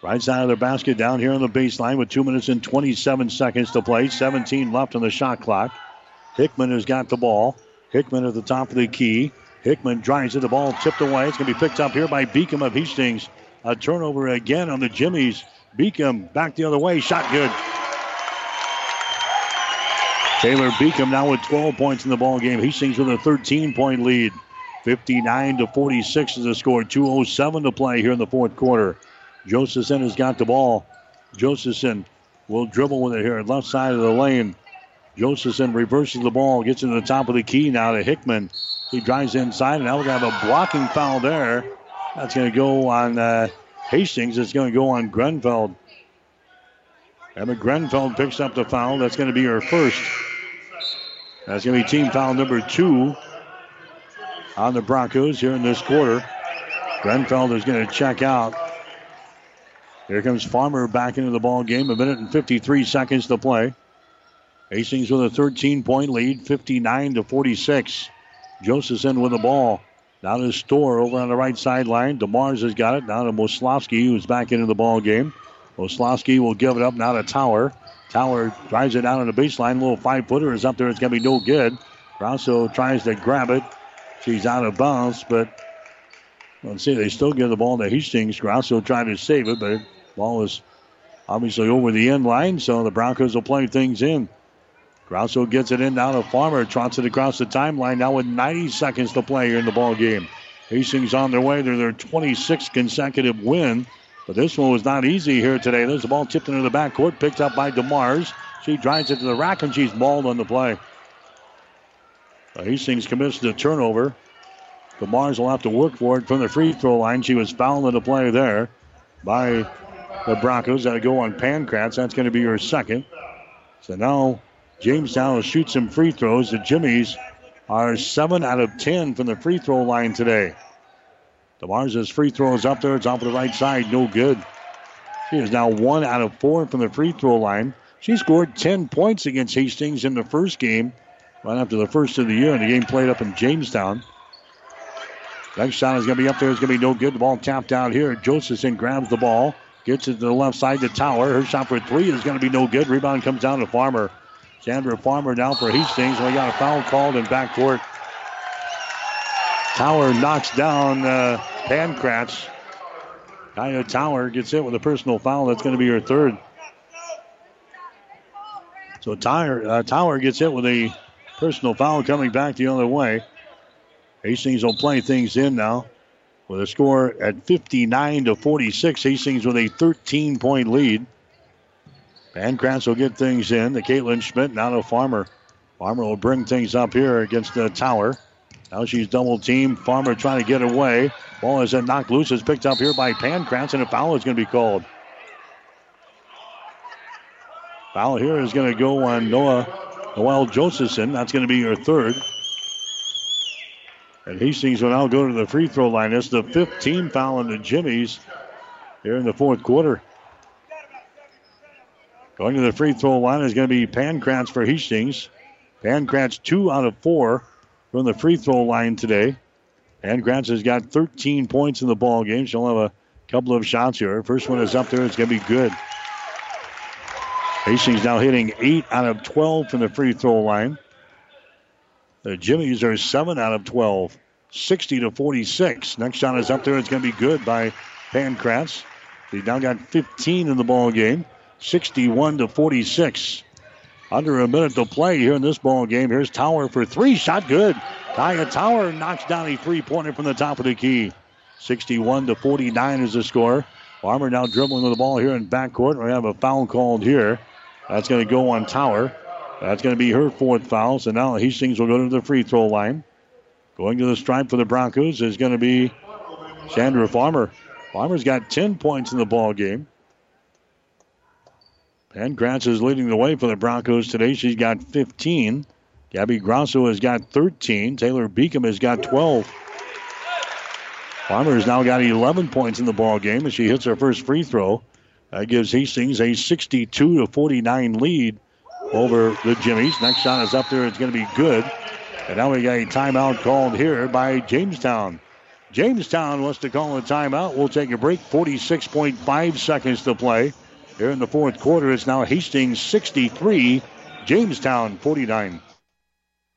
Right side of their basket down here on the baseline with 2 minutes and 27 seconds to play. 17 left on the shot clock. Hickman has got the ball. Hickman at the top of the key. Hickman drives it. The ball tipped away. It's going to be picked up here by Beacom of Hastings. A turnover again on the Jimmies. Beacom back the other way. Shot good. Taylor Beacom now with 12 points in the ball game. Hastings with a 13 point lead. 59 to 46 is the score. 207 to play here in the fourth quarter. Josephson has got the ball. Josephson will dribble with it here, at left side of the lane. Josephson reverses the ball, gets into the top of the key now to Hickman. He drives inside, and now to have a blocking foul there. That's going to go on uh, Hastings. It's going to go on Grenfeld. Emma Grenfeld picks up the foul. That's going to be her first. That's going to be team foul number two on the Broncos here in this quarter. Grenfeld is going to check out. Here comes Farmer back into the ball game. A minute and 53 seconds to play. Hastings with a 13 point lead, 59 to 46. Josephson with the ball. Down to Storr over on the right sideline. DeMars has got it. Now to Moslowski, who's back into the ball game. Moslowski will give it up now to Tower. Tower drives it down on the baseline. A little five footer is up there. It's going to be no good. Grosso tries to grab it. She's out of bounds, but let's see. They still give the ball to Hastings. Grosso trying to save it, but ball is obviously over the end line, so the Broncos will play things in. Grosso gets it in now to Farmer, trots it across the timeline now with 90 seconds to play here in the ball game. Hastings on their way to their 26th consecutive win, but this one was not easy here today. There's the ball tipped into the backcourt, picked up by DeMars. She drives it to the rack and she's mauled on the play. Hastings commits the turnover. DeMars will have to work for it from the free throw line. She was fouled in the play there by the Broncos. That'll go on Pankratz. That's going to be her second. So now Jamestown will shoot some free throws. The Jimmies are 7 out of 10 from the free throw line today. The DeMars' free throw is up there. It's off the right side. No good. She is now 1 out of 4 from the free throw line. She scored 10 points against Hastings in the first game, right after the first of the year, and the game played up in Jamestown. Next shot is going to be up there. It's going to be no good. The ball tapped out here. Josephson grabs the ball, gets it to the left side to Tower. Her shot for three is going to be no good. Rebound comes down to Farmer. Chandra Farmer down for Hastings. We got a foul called in backcourt. Tower knocks down uh, Pankratz. Kaya Tower gets hit with a personal foul. That's going to be her third. So Tower, uh, Tower gets hit with a personal foul coming back the other way. Hastings will play things in now with a score at 59 to 46. Hastings with a 13 point lead. Pankratz will get things in. The Caitlin Schmidt now to Farmer. Farmer will bring things up here against the tower. Now she's double teamed. Farmer trying to get away. Ball is knocked loose. Is picked up here by Pankratz, and a foul is going to be called. Foul here is going to go on Noah Noel Josephson. That's going to be her third. And Hastings will now go to the free throw line. It's the fifth team foul on the Jimmies here in the fourth quarter. Going to the free throw line is going to be Pankratz for Hastings. Pankratz two out of four from the free throw line today. Pankratz has got 13 points in the ball game. She'll have a couple of shots here. First one is up there. It's going to be good. Hastings now hitting 8 out of 12 from the free throw line. The Jimmies are 7 out of 12. 60 to 46. Next shot is up there. It's going to be good by Pankratz. He now got 15 in the ball game. 61 to 46. Under a minute to play here in this ball game. Here's Tower for three. Shot good. Kaya Tower knocks down a three pointer from the top of the key. 61 to 49 is the score. Farmer now dribbling with the ball here in backcourt. We have a foul called here. That's going to go on Tower. That's going to be her fourth foul. So now Hastings will go to the free throw line. Going to the stripe for the Broncos is going to be Chandra Farmer. Farmer's got 10 points in the ball game. Pankratz is leading the way for the Broncos today. She's got 15. Gabby Grosso has got 13. Taylor Beacom has got 12. Farmer has now got 11 points in the ball game as she hits her first free throw. That gives Hastings a 62 to 49 lead over the Jimmies. Next shot is up there. It's going to be good. And now we got a timeout called here by Jamestown. Jamestown wants to call a timeout. We'll take a break. 46.5 seconds to play. Here in the fourth quarter, it's now Hastings 63, Jamestown 49.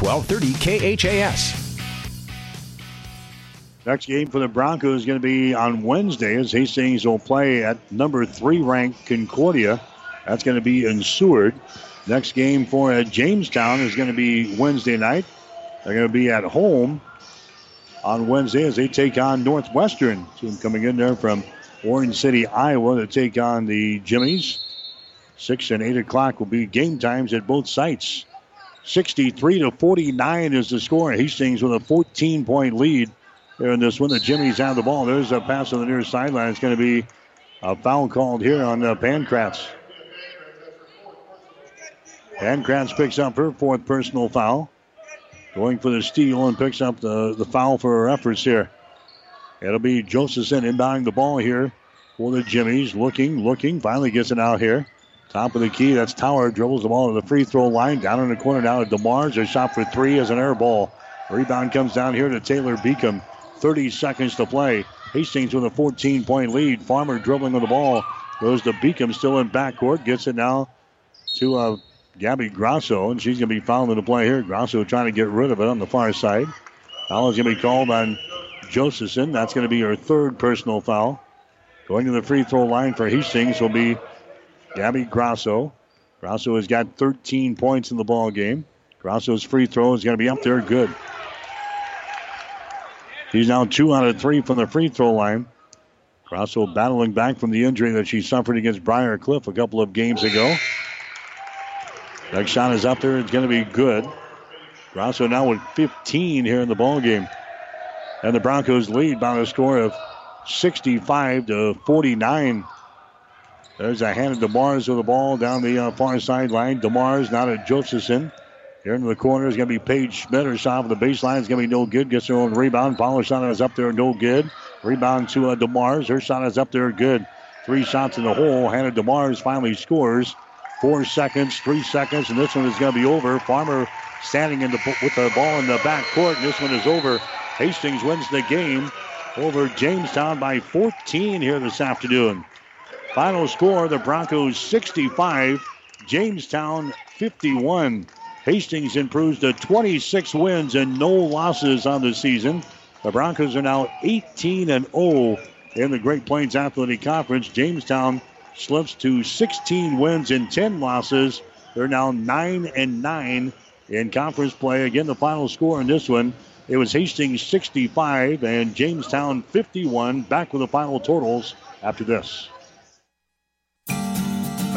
1230 KHAS. Next game for the Broncos is going to be on Wednesday as Hastings will play at number three ranked Concordia. That's going to be in Seward. Next game for uh, Jamestown is going to be Wednesday night. They're going to be at home on Wednesday as they take on Northwestern. Team coming in there from Orange City, Iowa to take on the Jimmies. Six and eight o'clock will be game times at both sites. 63 to 49 is the score. Hastings with a 14 point lead there in this one. The Jimmies have the ball. There's a pass on the near sideline. It's going to be a foul called here on uh, Pankratz. Pankratz picks up her fourth personal foul. Going for the steal and picks up the, the foul for her efforts here. It'll be Josephson inbounding the ball here for the Jimmies. Looking, looking, finally gets it out here. Top of the key, that's Tower. Dribbles the ball to the free throw line. Down in the corner now to DeMars. A shot for three as an air ball. Rebound comes down here to Taylor Beacom. 30 seconds to play. Hastings with a 14 point lead. Farmer dribbling with the ball. Goes to Beacom still in backcourt. Gets it now to uh, Gabby Grosso, and she's going to be fouled in the play here. Grosso trying to get rid of it on the far side. Foul is going to be called on Josephson. That's going to be her third personal foul. Going to the free throw line for Hastings will be Gabby Grosso. Grosso has got 13 points in the ball game. Grosso's free throw is going to be up there, good. He's now two out of three from the free throw line. Grosso battling back from the injury that she suffered against Briar Cliff a couple of games ago. Next shot is up there. It's going to be good. Grosso now with 15 here in the ball game. And the Broncos lead by a score of 65 to 49. There's a hand of DeMars with the ball down the uh, far sideline. DeMars now to Josephson. Here in the corner is going to be Paige Schmidt. Her shot from the baseline is going to be no good. Gets her own rebound. Follow shot is up there, no good. Rebound to uh, DeMars. Her shot is up there, good. Three shots in the hole. Hannah DeMars finally scores. Four seconds, three seconds, and this one is going to be over. Farmer standing in the, with the ball in the back court, and this one is over. Hastings wins the game over Jamestown by 14 here this afternoon. Final score the Broncos 65, Jamestown 51. Hastings improves to 26 wins and no losses on the season. The Broncos are now 18 and 0 in the Great Plains Athletic Conference. Jamestown slips to 16 wins and 10 losses. They're now 9 and 9 in conference play. Again, the final score in this one it was Hastings 65 and Jamestown 51. Back with the final totals after this.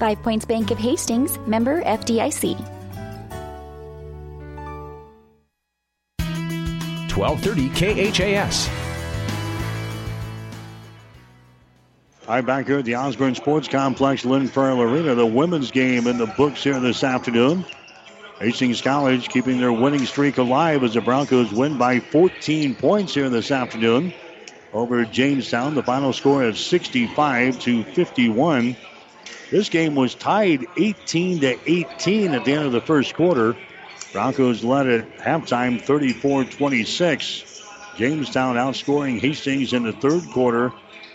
Five Points Bank of Hastings, member FDIC. 1230 KHAS. Hi, back here at the Osborne Sports Complex, Lynn Farrell Arena. The women's game in the books here this afternoon. Hastings College keeping their winning streak alive as the Broncos win by 14 points here this afternoon over Jamestown. The final score is 65 to 51. This game was tied 18 to 18 at the end of the first quarter. Broncos led at halftime 34 26. Jamestown outscoring Hastings in the third quarter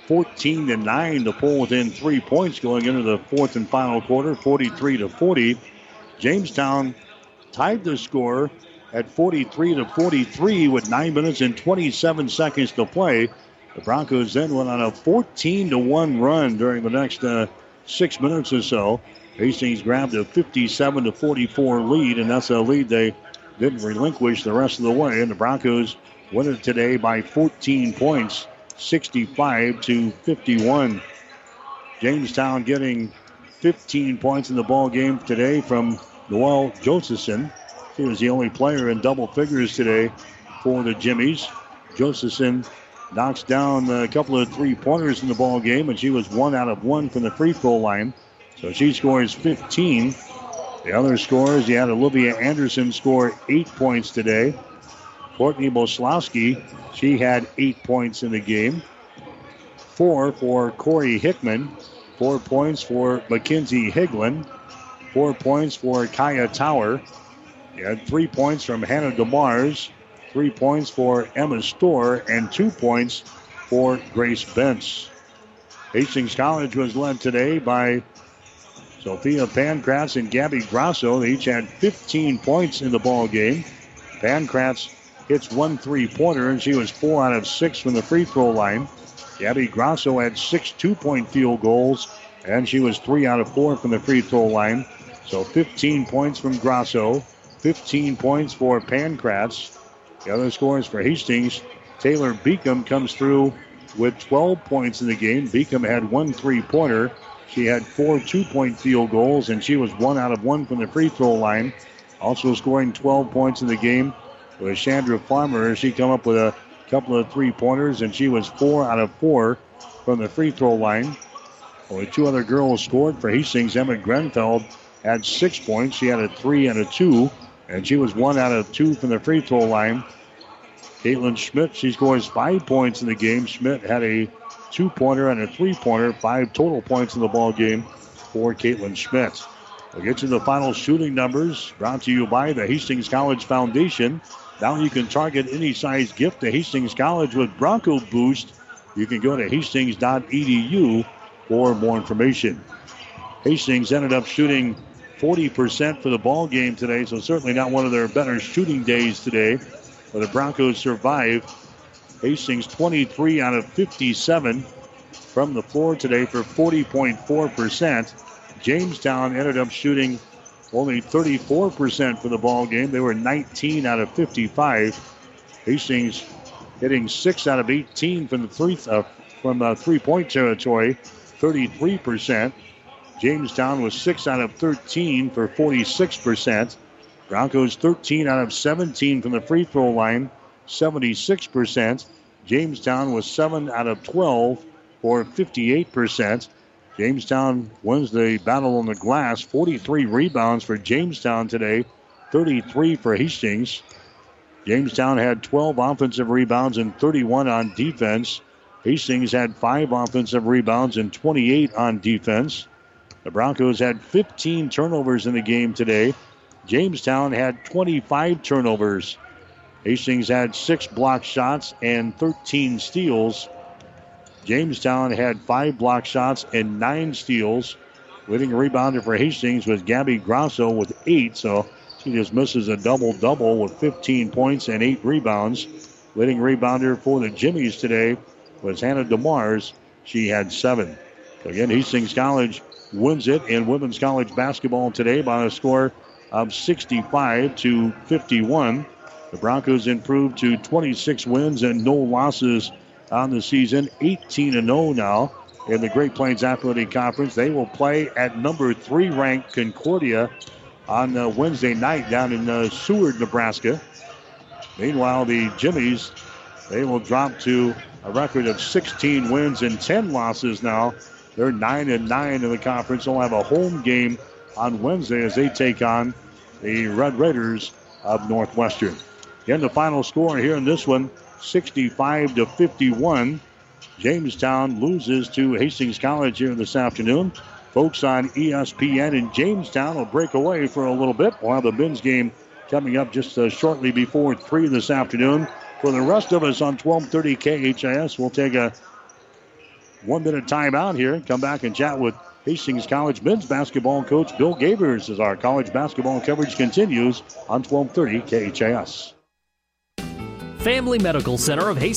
14 to 9 to pull within three points going into the fourth and final quarter 43 to 40. Jamestown tied the score at 43 to 43 with 9 minutes and 27 seconds to play. The Broncos then went on a 14 to 1 run during the next uh, six minutes or so. Hastings grabbed a 57 to 44 lead, and that's a lead they didn't relinquish the rest of the way. And the Broncos win it today by 14 points, 65 to 51. Jamestown getting 15 points in the ball game today from Noel Josephson. He was the only player in double figures today for the Jimmies. Josephson knocks down a couple of three pointers in the ball game, and she was one out of one from the free throw line. So she scores 15. The other scores, you had Olivia Anderson score eight points today. Courtney Moslowski, she had eight points in the game. Four for Corey Hickman. Four points for Mackenzie Higlin. Four points for Kaya Tower. You had three points from Hannah DeMars. Three points for Emma Storr. And two points for Grace Bentz. Hastings College was led today by Sophia Pankratz and Gabby Grosso. They each had 15 points in the ball game. Pankratz hits one three-pointer, and she was four out of six from the free throw line. Gabby Grosso had six two-point field goals, and she was three out of four from the free throw line. So 15 points from Grosso, 15 points for Pankratz. The other scores for Hastings, Taylor Beacom comes through with 12 points in the game. Beacom had one three-pointer. She had four two-point field goals, and she was one out of one from the free throw line. Also scoring 12 points in the game was Chandra Farmer. She come up with a couple of three-pointers, and she was four out of four from the free throw line. Only two other girls scored for Hastings. Emma Grenfeld had six points. She had a three and a two, and she was one out of two from the free throw line. Caitlin Schmidt, she scores five points in the game. Schmidt had a two pointer and a three pointer, five total points in the ball game for Caitlin Schmidt. We'll get to the final shooting numbers brought to you by the Hastings College Foundation. Now you can target any size gift to Hastings College with Bronco Boost. You can go to hastings.edu for more information. Hastings ended up shooting 40% for the ball game today, so certainly not one of their better shooting days today. But the Broncos survived Hastings 23 out of 57 from the floor today for 40.4%. Jamestown ended up shooting only 34% for the ball game. They were 19 out of 55. Hastings hitting 6 out of 18 from the three uh, from uh, three-point territory, 33%. Jamestown was 6 out of 13 for 46%. Broncos 13 out of 17 from the free throw line, 76%. Jamestown was 7 out of 12 for 58%. Jamestown wins the battle on the glass. 43 rebounds for Jamestown today, 33 for Hastings. Jamestown had 12 offensive rebounds and 31 on defense. Hastings had 5 offensive rebounds and 28 on defense. The Broncos had 15 turnovers in the game today. Jamestown had 25 turnovers. Hastings had six block shots and 13 steals. Jamestown had five block shots and nine steals. Leading rebounder for Hastings was Gabby Grosso with eight. So She just misses a double double with 15 points and eight rebounds. Leading rebounder for the Jimmies today was Hannah DeMars. She had seven. Again, Hastings College wins it in women's college basketball today by a score of 65 to 51. The Broncos improved to 26 wins and no losses on the season, 18 0 now in the Great Plains Athletic Conference. They will play at number three ranked Concordia on uh, Wednesday night down in uh, Seward, Nebraska. Meanwhile, the Jimmies, they will drop to a record of 16 wins and 10 losses now. They're 9 and 9 in the conference. They'll have a home game on Wednesday as they take on the Red Raiders of Northwestern. Again, the final score here in this one 65 to 51. Jamestown loses to Hastings College here this afternoon. Folks on ESPN in Jamestown will break away for a little bit. We'll have the men's game coming up just uh, shortly before 3 this afternoon. For the rest of us on 1230 KHAS, we'll take a one minute timeout here. Come back and chat with Hastings College men's basketball coach Bill Gabers as our college basketball coverage continues on 1230 KHAS. Family Medical Center of Hastings.